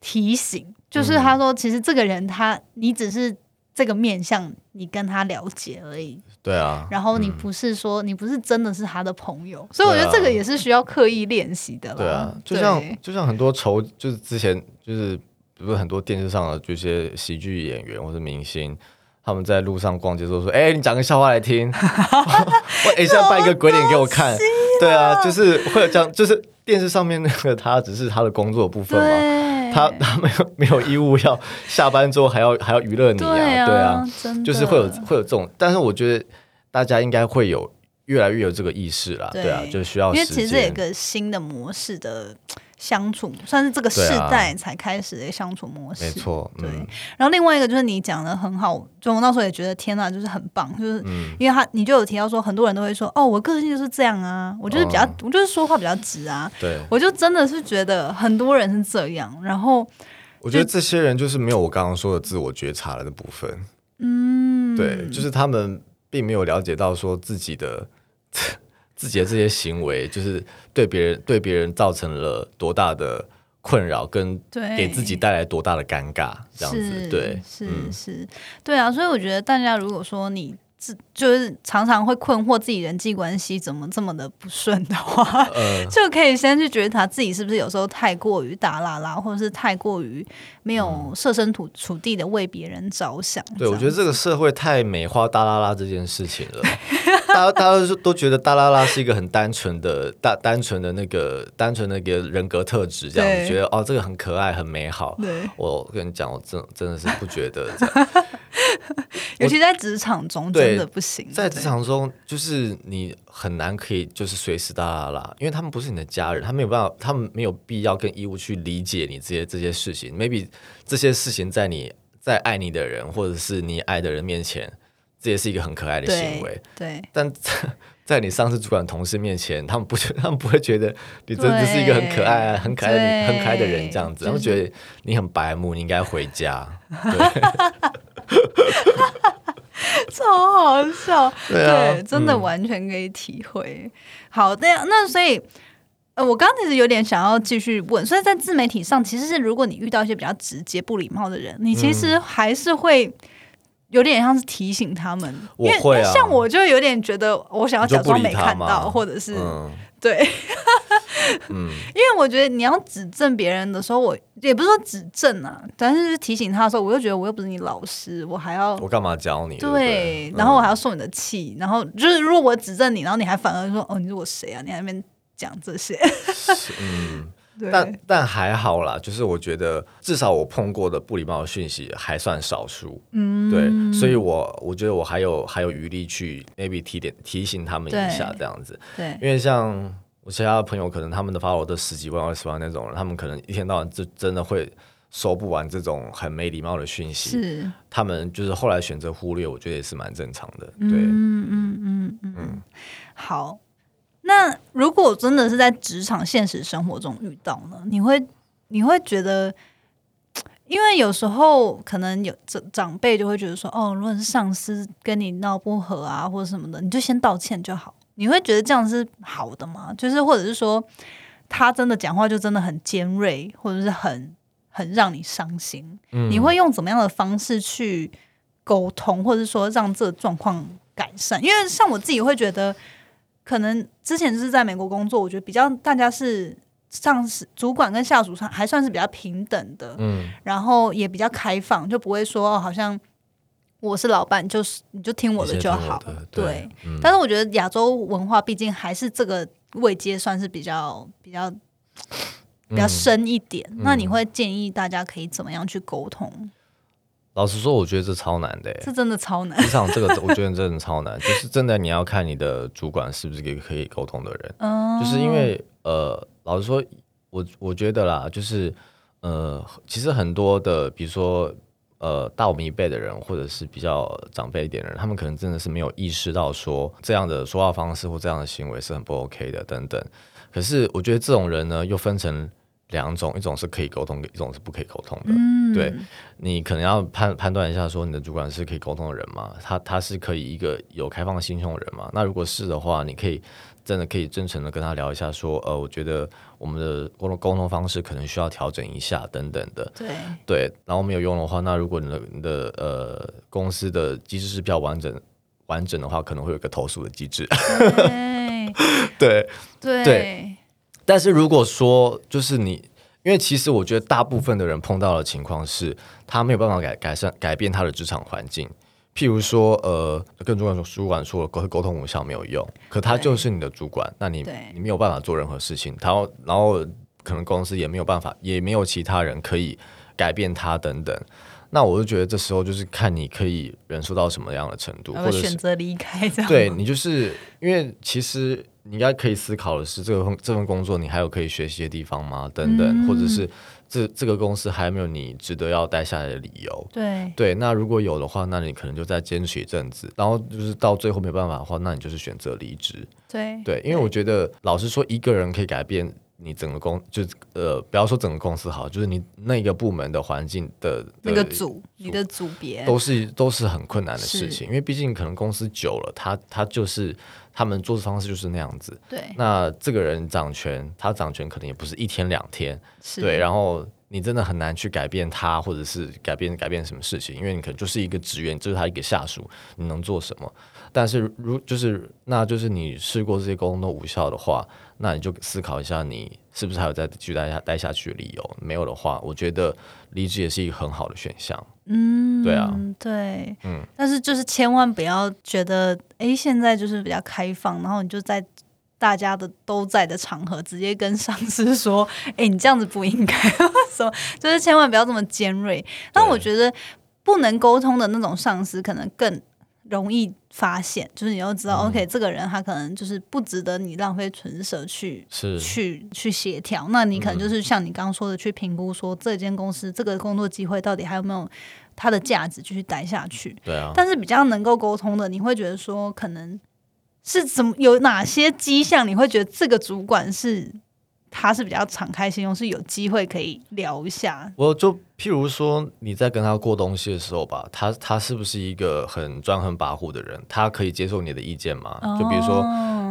提醒，就是他说，其实这个人他，你只是这个面相，你跟他了解而已。对啊，然后你不是说你不是真的是他的朋友，所以我觉得这个也是需要刻意练习的。对啊，就像就像很多仇，就是之前就是比如很多电视上的这些喜剧演员或者明星，他们在路上逛街时候说：“哎，你讲个笑话来听。*laughs* ”我哎，现在扮一个鬼脸给我看。对啊，就是会有这样，就是电视上面那个他只是他的工作部分嘛，他他没有没有义务要下班之后还要还要娱乐你啊，对啊，就是会有会有这种，但是我觉得大家应该会有越来越有这个意识了，对啊，就需要因为其实有个新的模式的。相处算是这个世代才开始的相处模式，没错。对，然后另外一个就是你讲的很好，就我那时候也觉得天呐，就是很棒，就是因为他你就有提到说，很多人都会说，哦，我个性就是这样啊，我就是比较，我就是说话比较直啊。对，我就真的是觉得很多人是这样，然后我觉得这些人就是没有我刚刚说的自我觉察了的部分。嗯，对，就是他们并没有了解到说自己的。自己的这些行为，就是对别人对别人造成了多大的困扰，跟给自己带来多大的尴尬，这样子，对，是是，对啊，所以我觉得大家如果说你自就是常常会困惑自己人际关系怎么这么的不顺的话，*laughs* 就可以先去觉察自己是不是有时候太过于大啦啦，或者是太过于没有设身处处地的为别人着想。对，我觉得这个社会太美化大啦啦这件事情了，*laughs* 大家大家都都觉得大拉拉是一个很单纯的、大单纯的那个单纯的一个人格特质，这样子觉得哦，这个很可爱、很美好。对，我跟你讲，我真真的是不觉得。*laughs* 尤其在职场中，真的不行。在职场中，就是你很难可以就是随时大拉拉，因为他们不是你的家人，他没有办法，他们没有必要跟义务去理解你这些这些事情。maybe 这些事情在你在爱你的人或者是你爱的人面前，这也是一个很可爱的行为。对，但 *laughs* 在你上司、主管、同事面前，他们不觉，*laughs* 他们不会觉得你真的是一个很可爱、很可爱、很可爱的人这样子，他们觉得你很白目，你应该回家。*laughs* 超好笑，对，真的完全可以体会。好，那那所以，呃，我刚刚其实有点想要继续问，所以在自媒体上，其实是如果你遇到一些比较直接、不礼貌的人，你其实还是会有点像是提醒他们。我会啊，像我就有点觉得，我想要假装没看到，或者是。对，*laughs* 嗯，因为我觉得你要指正别人的时候，我也不是说指正啊，但是提醒他的时候，我又觉得我又不是你老师，我还要我干嘛教你？对，然后我还要受你的气，然后就是如果我指正你，然后你还反而说哦，你是我谁啊？你还那边讲这些，*laughs* 嗯。但但还好啦，就是我觉得至少我碰过的不礼貌的讯息还算少数，嗯，对，所以我我觉得我还有还有余力去 maybe 提点提醒他们一下这样子，对，因为像我其他的朋友，可能他们的发我都十几万、二十万那种人，他们可能一天到晚就真的会收不完这种很没礼貌的讯息，是。他们就是后来选择忽略，我觉得也是蛮正常的，对，嗯嗯嗯。嗯，好。那如果真的是在职场现实生活中遇到呢？你会你会觉得，*tsk* 因为有时候可能有长长辈就会觉得说，哦，如果是上司跟你闹不和啊，或者什么的，你就先道歉就好。你会觉得这样是好的吗？就是或者是说，他真的讲话就真的很尖锐，或者是很很让你伤心。你会用怎么样的方式去沟通，或者说让这个状况改善？因为像我自己会觉得。可能之前就是在美国工作，我觉得比较大家是上司、主管跟下属上还算是比较平等的，嗯，然后也比较开放，就不会说好像我是老板，就是你就听我的就好，对。但是我觉得亚洲文化毕竟还是这个位阶算是比较比较比较深一点，那你会建议大家可以怎么样去沟通？老实说，我觉得这超难的，是真的超难。职场这个，我觉得真的超难，就是真的你要看你的主管是不是一个可以沟通的人。嗯，就是因为呃，老实说，我我觉得啦，就是呃，其实很多的，比如说呃，大我们一辈的人，或者是比较长辈一点的人，他们可能真的是没有意识到说这样的说话方式或这样的行为是很不 OK 的等等。可是我觉得这种人呢，又分成。两种，一种是可以沟通，一种是不可以沟通的。对你可能要判判断一下，说你的主管是可以沟通的人吗？他他是可以一个有开放心胸的人吗？那如果是的话，你可以真的可以真诚的跟他聊一下，说呃，我觉得我们的沟通沟通方式可能需要调整一下，等等的。对对，然后没有用的话，那如果你的你的呃公司的机制是比较完整完整的话，可能会有一个投诉的机制。对对 *laughs* 对。但是如果说就是你，因为其实我觉得大部分的人碰到的情况是，他没有办法改改善改变他的职场环境。譬如说，呃，跟主管说，主管说了沟沟通无效没有用，可他就是你的主管，那你你没有办法做任何事情。然后，然后可能公司也没有办法，也没有其他人可以改变他等等。那我就觉得这时候就是看你可以忍受到什么样的程度，或者选择离开这样。对你就是因为其实。你应该可以思考的是，这个这份工作你还有可以学习的地方吗？等等，或者是这这个公司还没有你值得要待下来的理由？对对，那如果有的话，那你可能就再坚持一阵子，然后就是到最后没办法的话，那你就是选择离职。对对，因为我觉得老实说，一个人可以改变你整个公，就呃，不要说整个公司好，就是你那个部门的环境的那个组，你的组别都是都是很困难的事情，因为毕竟可能公司久了，他他就是。他们做事方式就是那样子，对。那这个人掌权，他掌权可能也不是一天两天，对。然后你真的很难去改变他，或者是改变改变什么事情，因为你可能就是一个职员，就是他一个下属，你能做什么？但是如就是，那就是你试过这些沟通都无效的话，那你就思考一下，你是不是还有再继续待下待下去的理由？没有的话，我觉得离职也是一个很好的选项。嗯，对啊，对，嗯，但是就是千万不要觉得，哎，现在就是比较开放，然后你就在。大家的都在的场合，直接跟上司说：“哎，你这样子不应该。*laughs* ”说就是千万不要这么尖锐。但我觉得不能沟通的那种上司，可能更容易发现。就是你要知道，OK，这个人他可能就是不值得你浪费唇舌去去去协调。那你可能就是像你刚刚说的，去评估说这间公司这个工作机会到底还有没有它的价值，继续待下去。对啊。但是比较能够沟通的，你会觉得说可能。是怎么有哪些迹象？你会觉得这个主管是他是比较敞开心胸，是有机会可以聊一下？我就譬如说你在跟他过东西的时候吧，他他是不是一个很专横跋扈的人？他可以接受你的意见吗？就比如说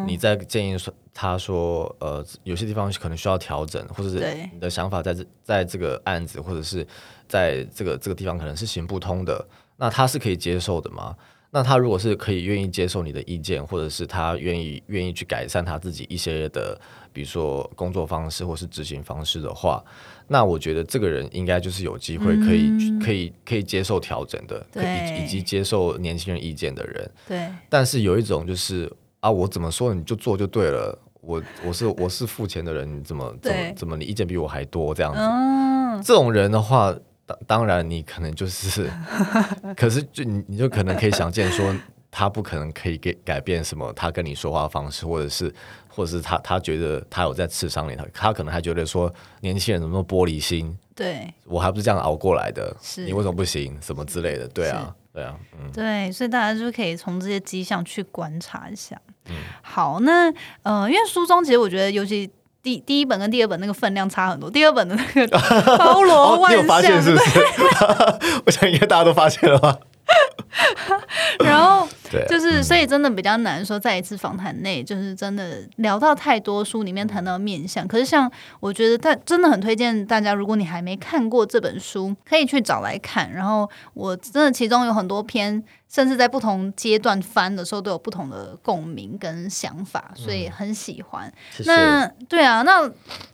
你在建议说他说呃有些地方可能需要调整，或者是你的想法在这在这个案子或者是在这个这个地方可能是行不通的，那他是可以接受的吗？那他如果是可以愿意接受你的意见，或者是他愿意愿意去改善他自己一些的，比如说工作方式或是执行方式的话，那我觉得这个人应该就是有机会可以可以可以接受调整的，以以及接受年轻人意见的人。对。但是有一种就是啊，我怎么说你就做就对了，我我是我是付钱的人，你怎么怎么怎么你意见比我还多这样子？这种人的话。当当然，你可能就是，*laughs* 可是就你你就可能可以想见说，他不可能可以给改变什么，他跟你说话方式，或者是，或者是他他觉得他有在刺伤你，他他可能还觉得说，年轻人怎么那么玻璃心？对，我还不是这样熬过来的，你为什么不行？什么之类的？对啊，对啊，嗯，对，所以大家就可以从这些迹象去观察一下。嗯，好，那呃，因为书中其实我觉得尤其。第第一本跟第二本那个分量差很多，第二本的那个 *laughs* 包罗万象，哦、发现是不是？*laughs* 我想应该大家都发现了吧。*laughs* 然后，就是，所以真的比较难说，在一次访谈内，就是真的聊到太多书里面谈到面相。可是，像我觉得，他真的很推荐大家，如果你还没看过这本书，可以去找来看。然后，我真的其中有很多篇。甚至在不同阶段翻的时候都有不同的共鸣跟想法，所以很喜欢。那对啊，那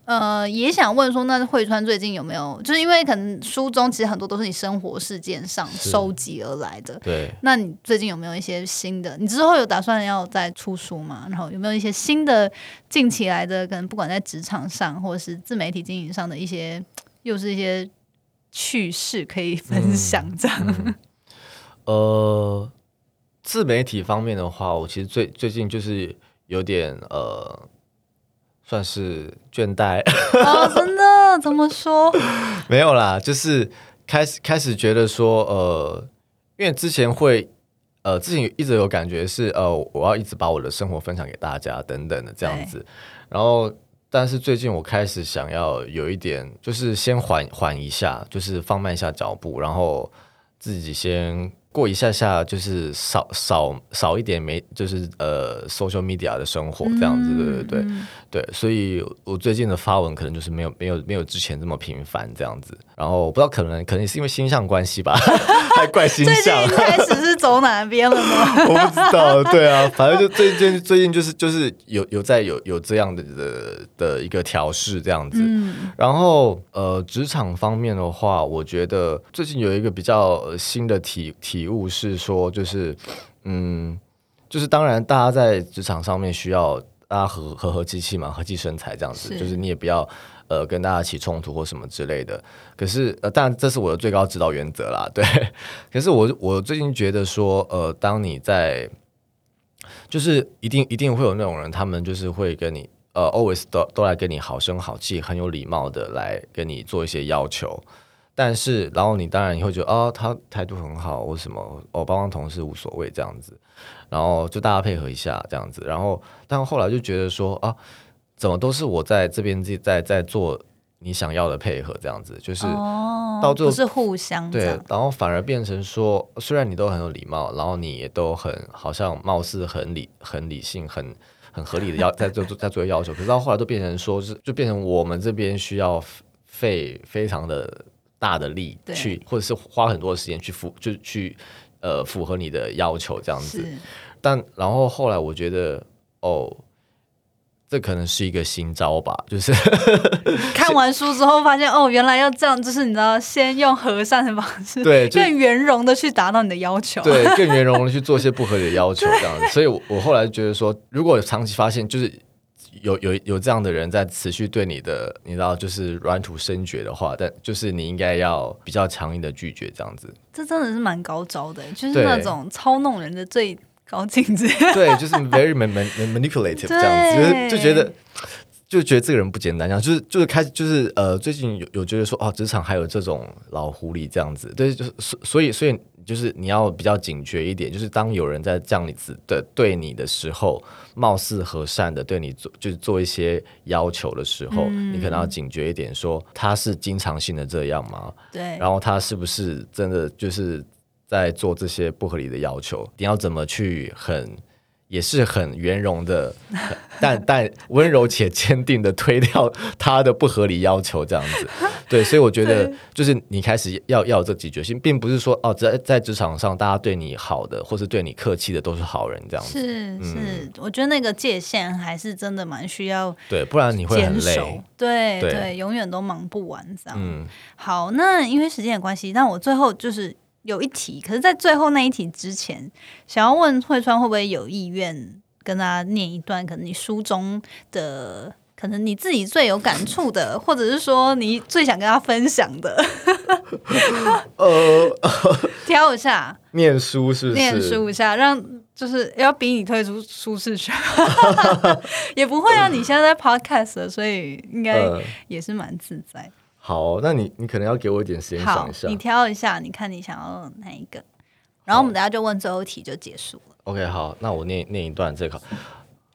呃也想问说，那惠川最近有没有？就是因为可能书中其实很多都是你生活事件上收集而来的。对。那你最近有没有一些新的？你之后有打算要再出书吗？然后有没有一些新的近期来的？可能不管在职场上或者是自媒体经营上的一些，又是一些趣事可以分享这样。呃，自媒体方面的话，我其实最最近就是有点呃，算是倦怠。哦，真的？怎么说？*laughs* 没有啦，就是开始开始觉得说，呃，因为之前会呃，自己一直有感觉是呃，我要一直把我的生活分享给大家等等的这样子。然后，但是最近我开始想要有一点，就是先缓缓一下，就是放慢一下脚步，然后自己先。过一下下就是少少少一点没就是呃 social media 的生活这样子对对对对，所以我最近的发文可能就是没有没有没有之前这么频繁这样子，然后不知道可能可能是因为星象关系吧，*laughs* 还怪星象，最近开始是走哪边了吗？*laughs* 我不知道，对啊，反正就最近最近就是就是有有在有有这样的的的一个调试这样子，然后呃职场方面的话，我觉得最近有一个比较新的体体。体悟是说，就是，嗯，就是当然，大家在职场上面需要大家和和和气气嘛，和气生财这样子，就是你也不要呃跟大家起冲突或什么之类的。可是呃，当然这是我的最高指导原则啦，*laughs* 对。可是我我最近觉得说，呃，当你在，就是一定一定会有那种人，他们就是会跟你呃，always 都都来跟你好声好气，很有礼貌的来跟你做一些要求。但是，然后你当然你会觉得，哦，他态度很好，或什么，哦，帮帮同事无所谓这样子，然后就大家配合一下这样子，然后，但后来就觉得说，啊，怎么都是我在这边在在在做你想要的配合这样子，就是到最后是互相对，然后反而变成说，虽然你都很有礼貌，然后你也都很好像貌似很理很理性很很合理的要在做在做要求，可是到后来都变成说是就变成我们这边需要。费非常的大的力去，或者是花很多时间去符，就去呃符合你的要求这样子。但然后后来我觉得，哦。这可能是一个新招吧，*laughs* 就是 *laughs* 看完书之后发现哦，原来要这样，就是你知道，先用和善的方式，对，更圆融的去达到你的要求，对，*laughs* 更圆融的去做一些不合理的要求，这样子。所以，我后来觉得说，如果长期发现就是有有有这样的人在持续对你的，你知道，就是软土生绝的话，但就是你应该要比较强硬的拒绝这样子。这真的是蛮高招的，就是那种操弄人的最。高镜子，对，就是 very man man manipulative 这样子，就是就觉得就觉得这个人不简单，这样就是就是开始就是呃，最近有有觉得说哦，职场还有这种老狐狸这样子，对，就是所所以所以就是你要比较警觉一点，就是当有人在这样子的对你的时候，貌似和善的对你做就是做一些要求的时候，你可能要警觉一点，说他是经常性的这样吗？对，然后他是不是真的就是。在做这些不合理的要求，你要怎么去很也是很圆融的，*laughs* 但但温柔且坚定的推掉他的不合理要求，这样子。对，所以我觉得就是你开始要要这几决心，并不是说哦，在在职场上大家对你好的或是对你客气的都是好人，这样子。是是，我觉得那个界限还是真的蛮需要。对，不然你会很累。对对，永远都忙不完这样。嗯。好，那因为时间的关系，那我最后就是。有一题，可是，在最后那一题之前，想要问惠川会不会有意愿跟他念一段，可能你书中的，可能你自己最有感触的，或者是说你最想跟他分享的。呃，挑一下，念书是不是？念书一下，让就是要逼你退出舒适圈，*laughs* 也不会啊。你现在在 podcast，所以应该也是蛮自在。好，那你你可能要给我一点时间想一下。你挑一下，你看你想要哪一个，然后我们等下就问最后一题就结束了。OK，好，那我念念一段这个，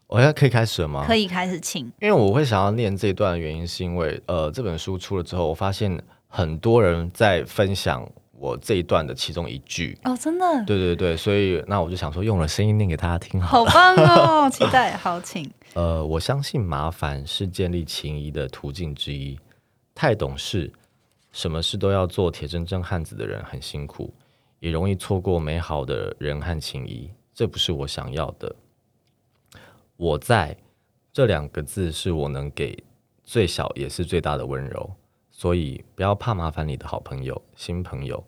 我现在可以开始了吗？可以开始，请。因为我会想要念这段的原因，是因为呃，这本书出了之后，我发现很多人在分享我这一段的其中一句。哦，真的？对对对，所以那我就想说，用了声音念给大家听。好棒哦，期待，好，请。*laughs* 呃，我相信麻烦是建立情谊的途径之一。太懂事，什么事都要做铁铮铮汉子的人很辛苦，也容易错过美好的人和情谊。这不是我想要的。我在这两个字是我能给最小也是最大的温柔，所以不要怕麻烦你的好朋友、新朋友，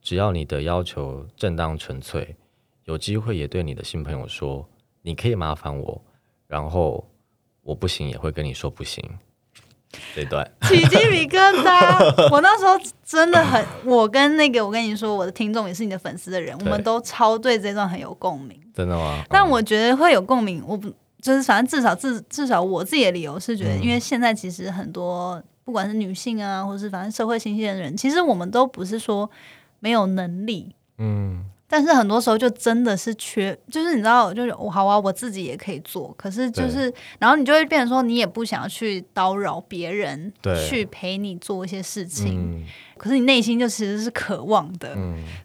只要你的要求正当纯粹，有机会也对你的新朋友说，你可以麻烦我，然后我不行也会跟你说不行。这段。起鸡皮疙瘩，*laughs* 我那时候真的很，我跟那个我跟你说，我的听众也是你的粉丝的人，我们都超对这段很有共鸣，真的吗？但我觉得会有共鸣，我不就是反正至少至至少我自己的理由是觉得，因为现在其实很多不管是女性啊，或是反正社会新鲜的人，其实我们都不是说没有能力，嗯。但是很多时候就真的是缺，就是你知道，就是我好啊，我自己也可以做，可是就是，然后你就会变成说，你也不想要去叨扰别人，去陪你做一些事情，可是你内心就其实是渴望的，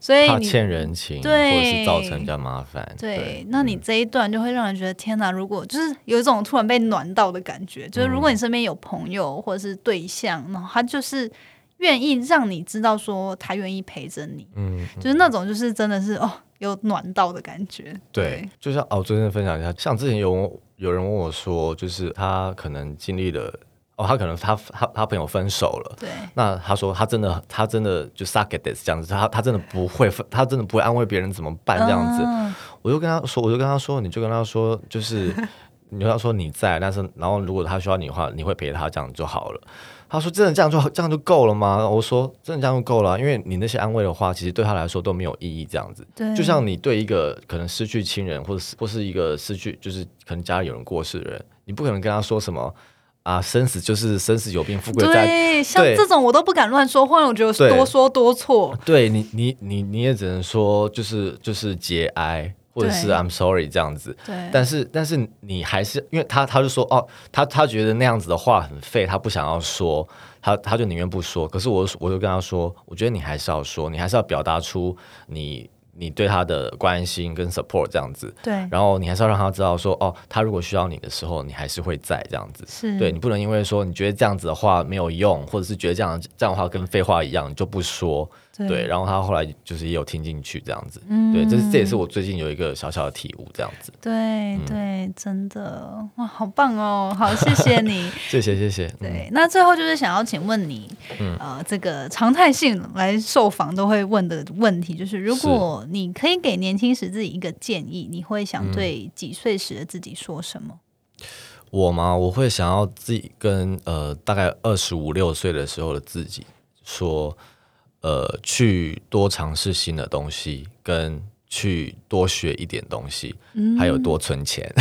所以你欠人情，对，或者是造成比较麻烦，对，那你这一段就会让人觉得天哪，如果就是有一种突然被暖到的感觉，就是如果你身边有朋友或者是对象，然后他就是。愿意让你知道说他愿意陪着你，嗯，就是那种就是真的是哦有暖到的感觉。对，就像哦，最近分享一下，像之前有有人问我说，就是他可能经历了哦，他可能他他他朋友分手了，对，那他说他真的他真的就 suck at this 这样子，他他真的不会分，他真的不会安慰别人怎么办这样子，我就跟他说，我就跟他说，你就跟他说，就是你要说你在，但是然后如果他需要你的话，你会陪他这样就好了。他说：“真的这样就这样就够了吗？”我说：“真的这样就够了，因为你那些安慰的话，其实对他来说都没有意义。这样子，对，就像你对一个可能失去亲人，或者或是一个失去，就是可能家里有人过世的人，你不可能跟他说什么啊，生死就是生死有病，富贵在。对，像这种我都不敢乱说话，我觉得多说多错。对你，你你你也只能说就是就是节哀。或者是 I'm sorry 这样子，对，但是但是你还是因为他他就说哦，他他觉得那样子的话很废，他不想要说，他他就宁愿不说。可是我我就跟他说，我觉得你还是要说，你还是要表达出你你对他的关心跟 support 这样子，对，然后你还是要让他知道说，哦，他如果需要你的时候，你还是会在这样子，是对你不能因为说你觉得这样子的话没有用，或者是觉得这样这样的话跟废话一样，你就不说。对，然后他后来就是也有听进去这样子，对，这这也是我最近有一个小小的体悟，这样子。对对，真的哇，好棒哦，好，谢谢你，*laughs* 谢谢谢谢。对，那最后就是想要请问你，呃，这个常态性来受访都会问的问题，就是如果你可以给年轻时自己一个建议，你会想对几岁时的自己说什么？我吗？我会想要自己跟呃，大概二十五六岁的时候的自己说。呃，去多尝试新的东西，跟去多学一点东西，还有多存钱。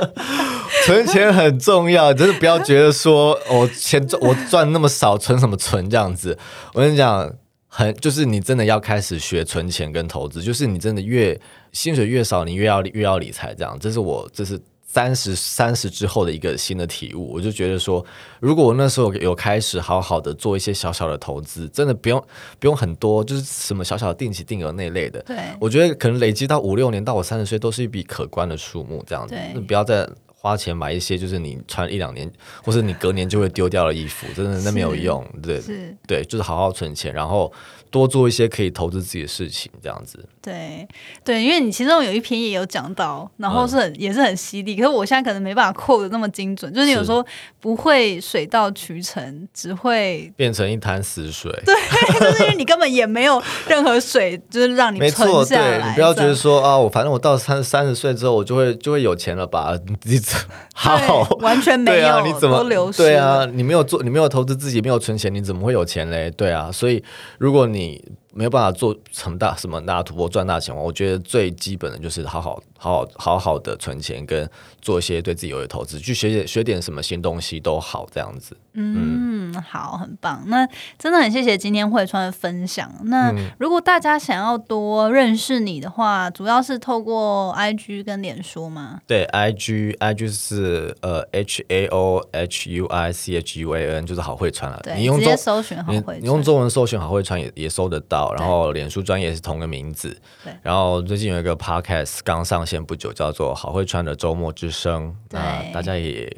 *laughs* 存钱很重要，就是不要觉得说我钱赚我赚那么少，存什么存这样子。我跟你讲，很就是你真的要开始学存钱跟投资，就是你真的越薪水越少，你越要越要理财这样。这是我这是。三十三十之后的一个新的体悟，我就觉得说，如果我那时候有开始好好的做一些小小的投资，真的不用不用很多，就是什么小小的定期定额那类的。对，我觉得可能累积到五六年，到我三十岁都是一笔可观的数目，这样子。那不要再花钱买一些就是你穿一两年，或是你隔年就会丢掉的衣服，真的那没有用。对，对，就是好好存钱，然后。多做一些可以投资自己的事情，这样子。对对，因为你其中有一篇也有讲到，然后是很也是很犀利。可是我现在可能没办法扣的那么精准，就是有时候不会水到渠成，只会变成一滩死水。对，*laughs* 就是因为你根本也没有任何水，就是让你没错，对。你不要觉得说啊，我反正我到三三十岁之后，我就会就会有钱了吧？你怎 *laughs* 好完全没有？你怎么流失？对啊，你没有做，你没有投资自己，没有存钱，你怎么会有钱嘞？对啊，所以如果你你没有办法做成大什么大突破赚大钱，我觉得最基本的就是好好好好好好的存钱，跟做一些对自己有的投资，去学点学点什么新东西都好，这样子。嗯，好，很棒。那真的很谢谢今天慧川的分享。那如果大家想要多认识你的话，主要是透过 I G 跟脸书吗？对，I G I G 是呃 H A O H U I C H U A N，就是好会川了。你用直接搜寻好会，你用中文搜寻好会川也也搜得到。然后脸书专业是同个名字。对。然后最近有一个 Podcast 刚上线不久，叫做好会穿的周末之声。那大家也。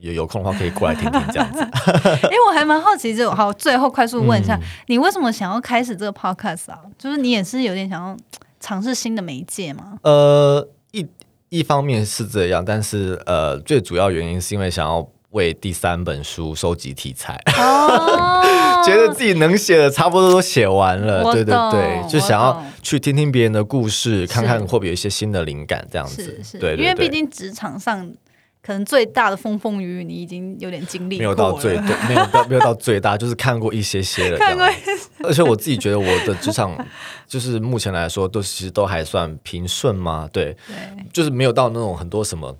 有有空的话可以过来听听这样子。*laughs* 哎，我还蛮好奇，就好最后快速问一下，你为什么想要开始这个 podcast 啊？就是你也是有点想要尝试新的媒介吗？呃，一一方面是这样，但是呃，最主要原因是因为想要为第三本书收集题材，*laughs* *laughs* 觉得自己能写的差不多都写完了，对对对，就想要去听听别人的故事，看看会不会有一些新的灵感这样子。是，对，因为毕竟职场上。可能最大的风风雨雨，你已经有点经历过没有到最多，没有到没有到最大，*laughs* 就是看过一些些了。看过，而且我自己觉得我的职场，就是目前来说，都其实都还算平顺嘛。对，就是没有到那种很多什么。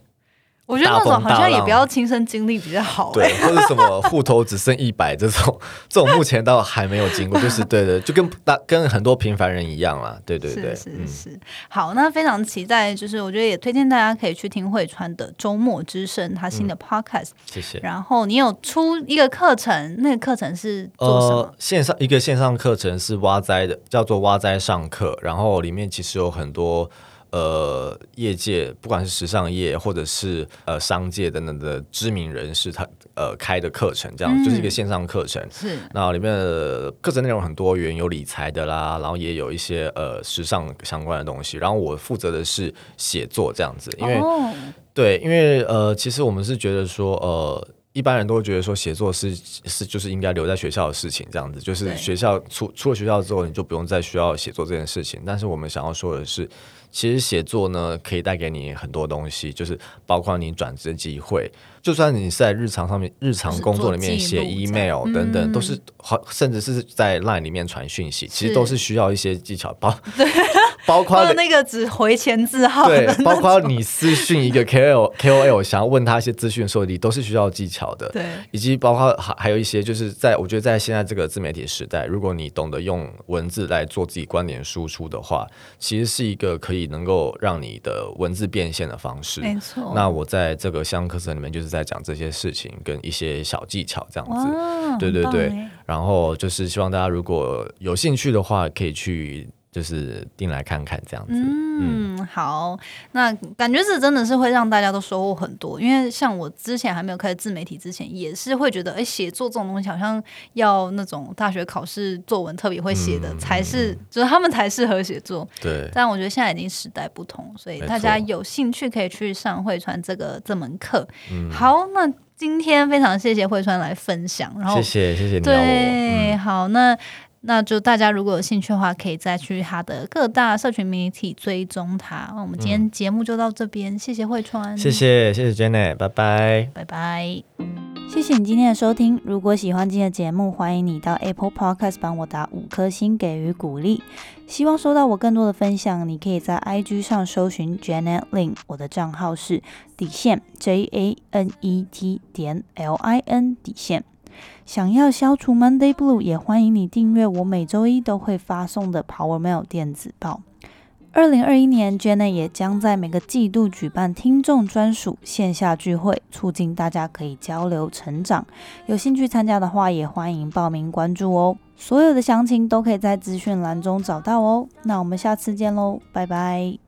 我觉得那种好像也不要亲身经历比较好，对，或者什么户头只剩一百这种，*laughs* 这种目前倒还没有经过，就是对对，就跟大跟很多平凡人一样啦，对对对，是是是。好，那非常期待，就是我觉得也推荐大家可以去听慧川的周末之声，他新的 podcast，谢谢。然后你有出一个课程，那个课程是做什么？线上一个线上课程是挖灾的，叫做挖灾上课，然后里面其实有很多。呃，业界不管是时尚业或者是呃商界等等的知名人士，他呃开的课程，这样就是一个线上课程。是，那里面的课程内容很多元，有理财的啦，然后也有一些呃时尚相关的东西。然后我负责的是写作这样子，因为对，因为呃，其实我们是觉得说呃。一般人都会觉得说写作是是就是应该留在学校的事情，这样子就是学校出出了学校之后，你就不用再需要写作这件事情。但是我们想要说的是，其实写作呢可以带给你很多东西，就是包括你转职机会，就算你是在日常上面日常工作里面写 email 等等，都是好，甚至是在 line 里面传讯息，其实都是需要一些技巧包。包 *laughs* *laughs* 括那个只回前字号，对，包括你私讯一个 KOL *laughs* KOL 想要问他一些资讯的时候，你都是需要技巧的，对，以及包括还还有一些，就是在我觉得在现在这个自媒体时代，如果你懂得用文字来做自己观点输出的话，其实是一个可以能够让你的文字变现的方式。没错。那我在这个相课程里面就是在讲这些事情跟一些小技巧这样子，对对对。然后就是希望大家如果有兴趣的话，可以去。就是订来看看这样子。嗯，好，那感觉是真的是会让大家都收获很多，因为像我之前还没有开始自媒体之前，也是会觉得，哎，写作这种东西好像要那种大学考试作文特别会写的才是，就是他们才适合写作。对。但我觉得现在已经时代不同，所以大家有兴趣可以去上汇川这个这门课。嗯。好，那今天非常谢谢汇川来分享，然后谢谢谢谢你。对，好，那。那就大家如果有兴趣的话，可以再去他的各大社群媒体追踪他。那我们今天节目就到这边，谢谢慧川，谢谢谢谢 Jenny，拜拜拜拜，谢谢你今天的收听。如果喜欢今天的节目，欢迎你到 Apple Podcast 帮我打五颗星给予鼓励。希望收到我更多的分享，你可以在 IG 上搜寻 Janet Lin，我的账号是底线 J A N E T 点 L I N 底线。想要消除 Monday Blue，也欢迎你订阅我每周一都会发送的 Power Mail 电子报。二零二一年，Jenna 也将在每个季度举办听众专属线下聚会，促进大家可以交流成长。有兴趣参加的话，也欢迎报名关注哦。所有的详情都可以在资讯栏中找到哦。那我们下次见喽，拜拜。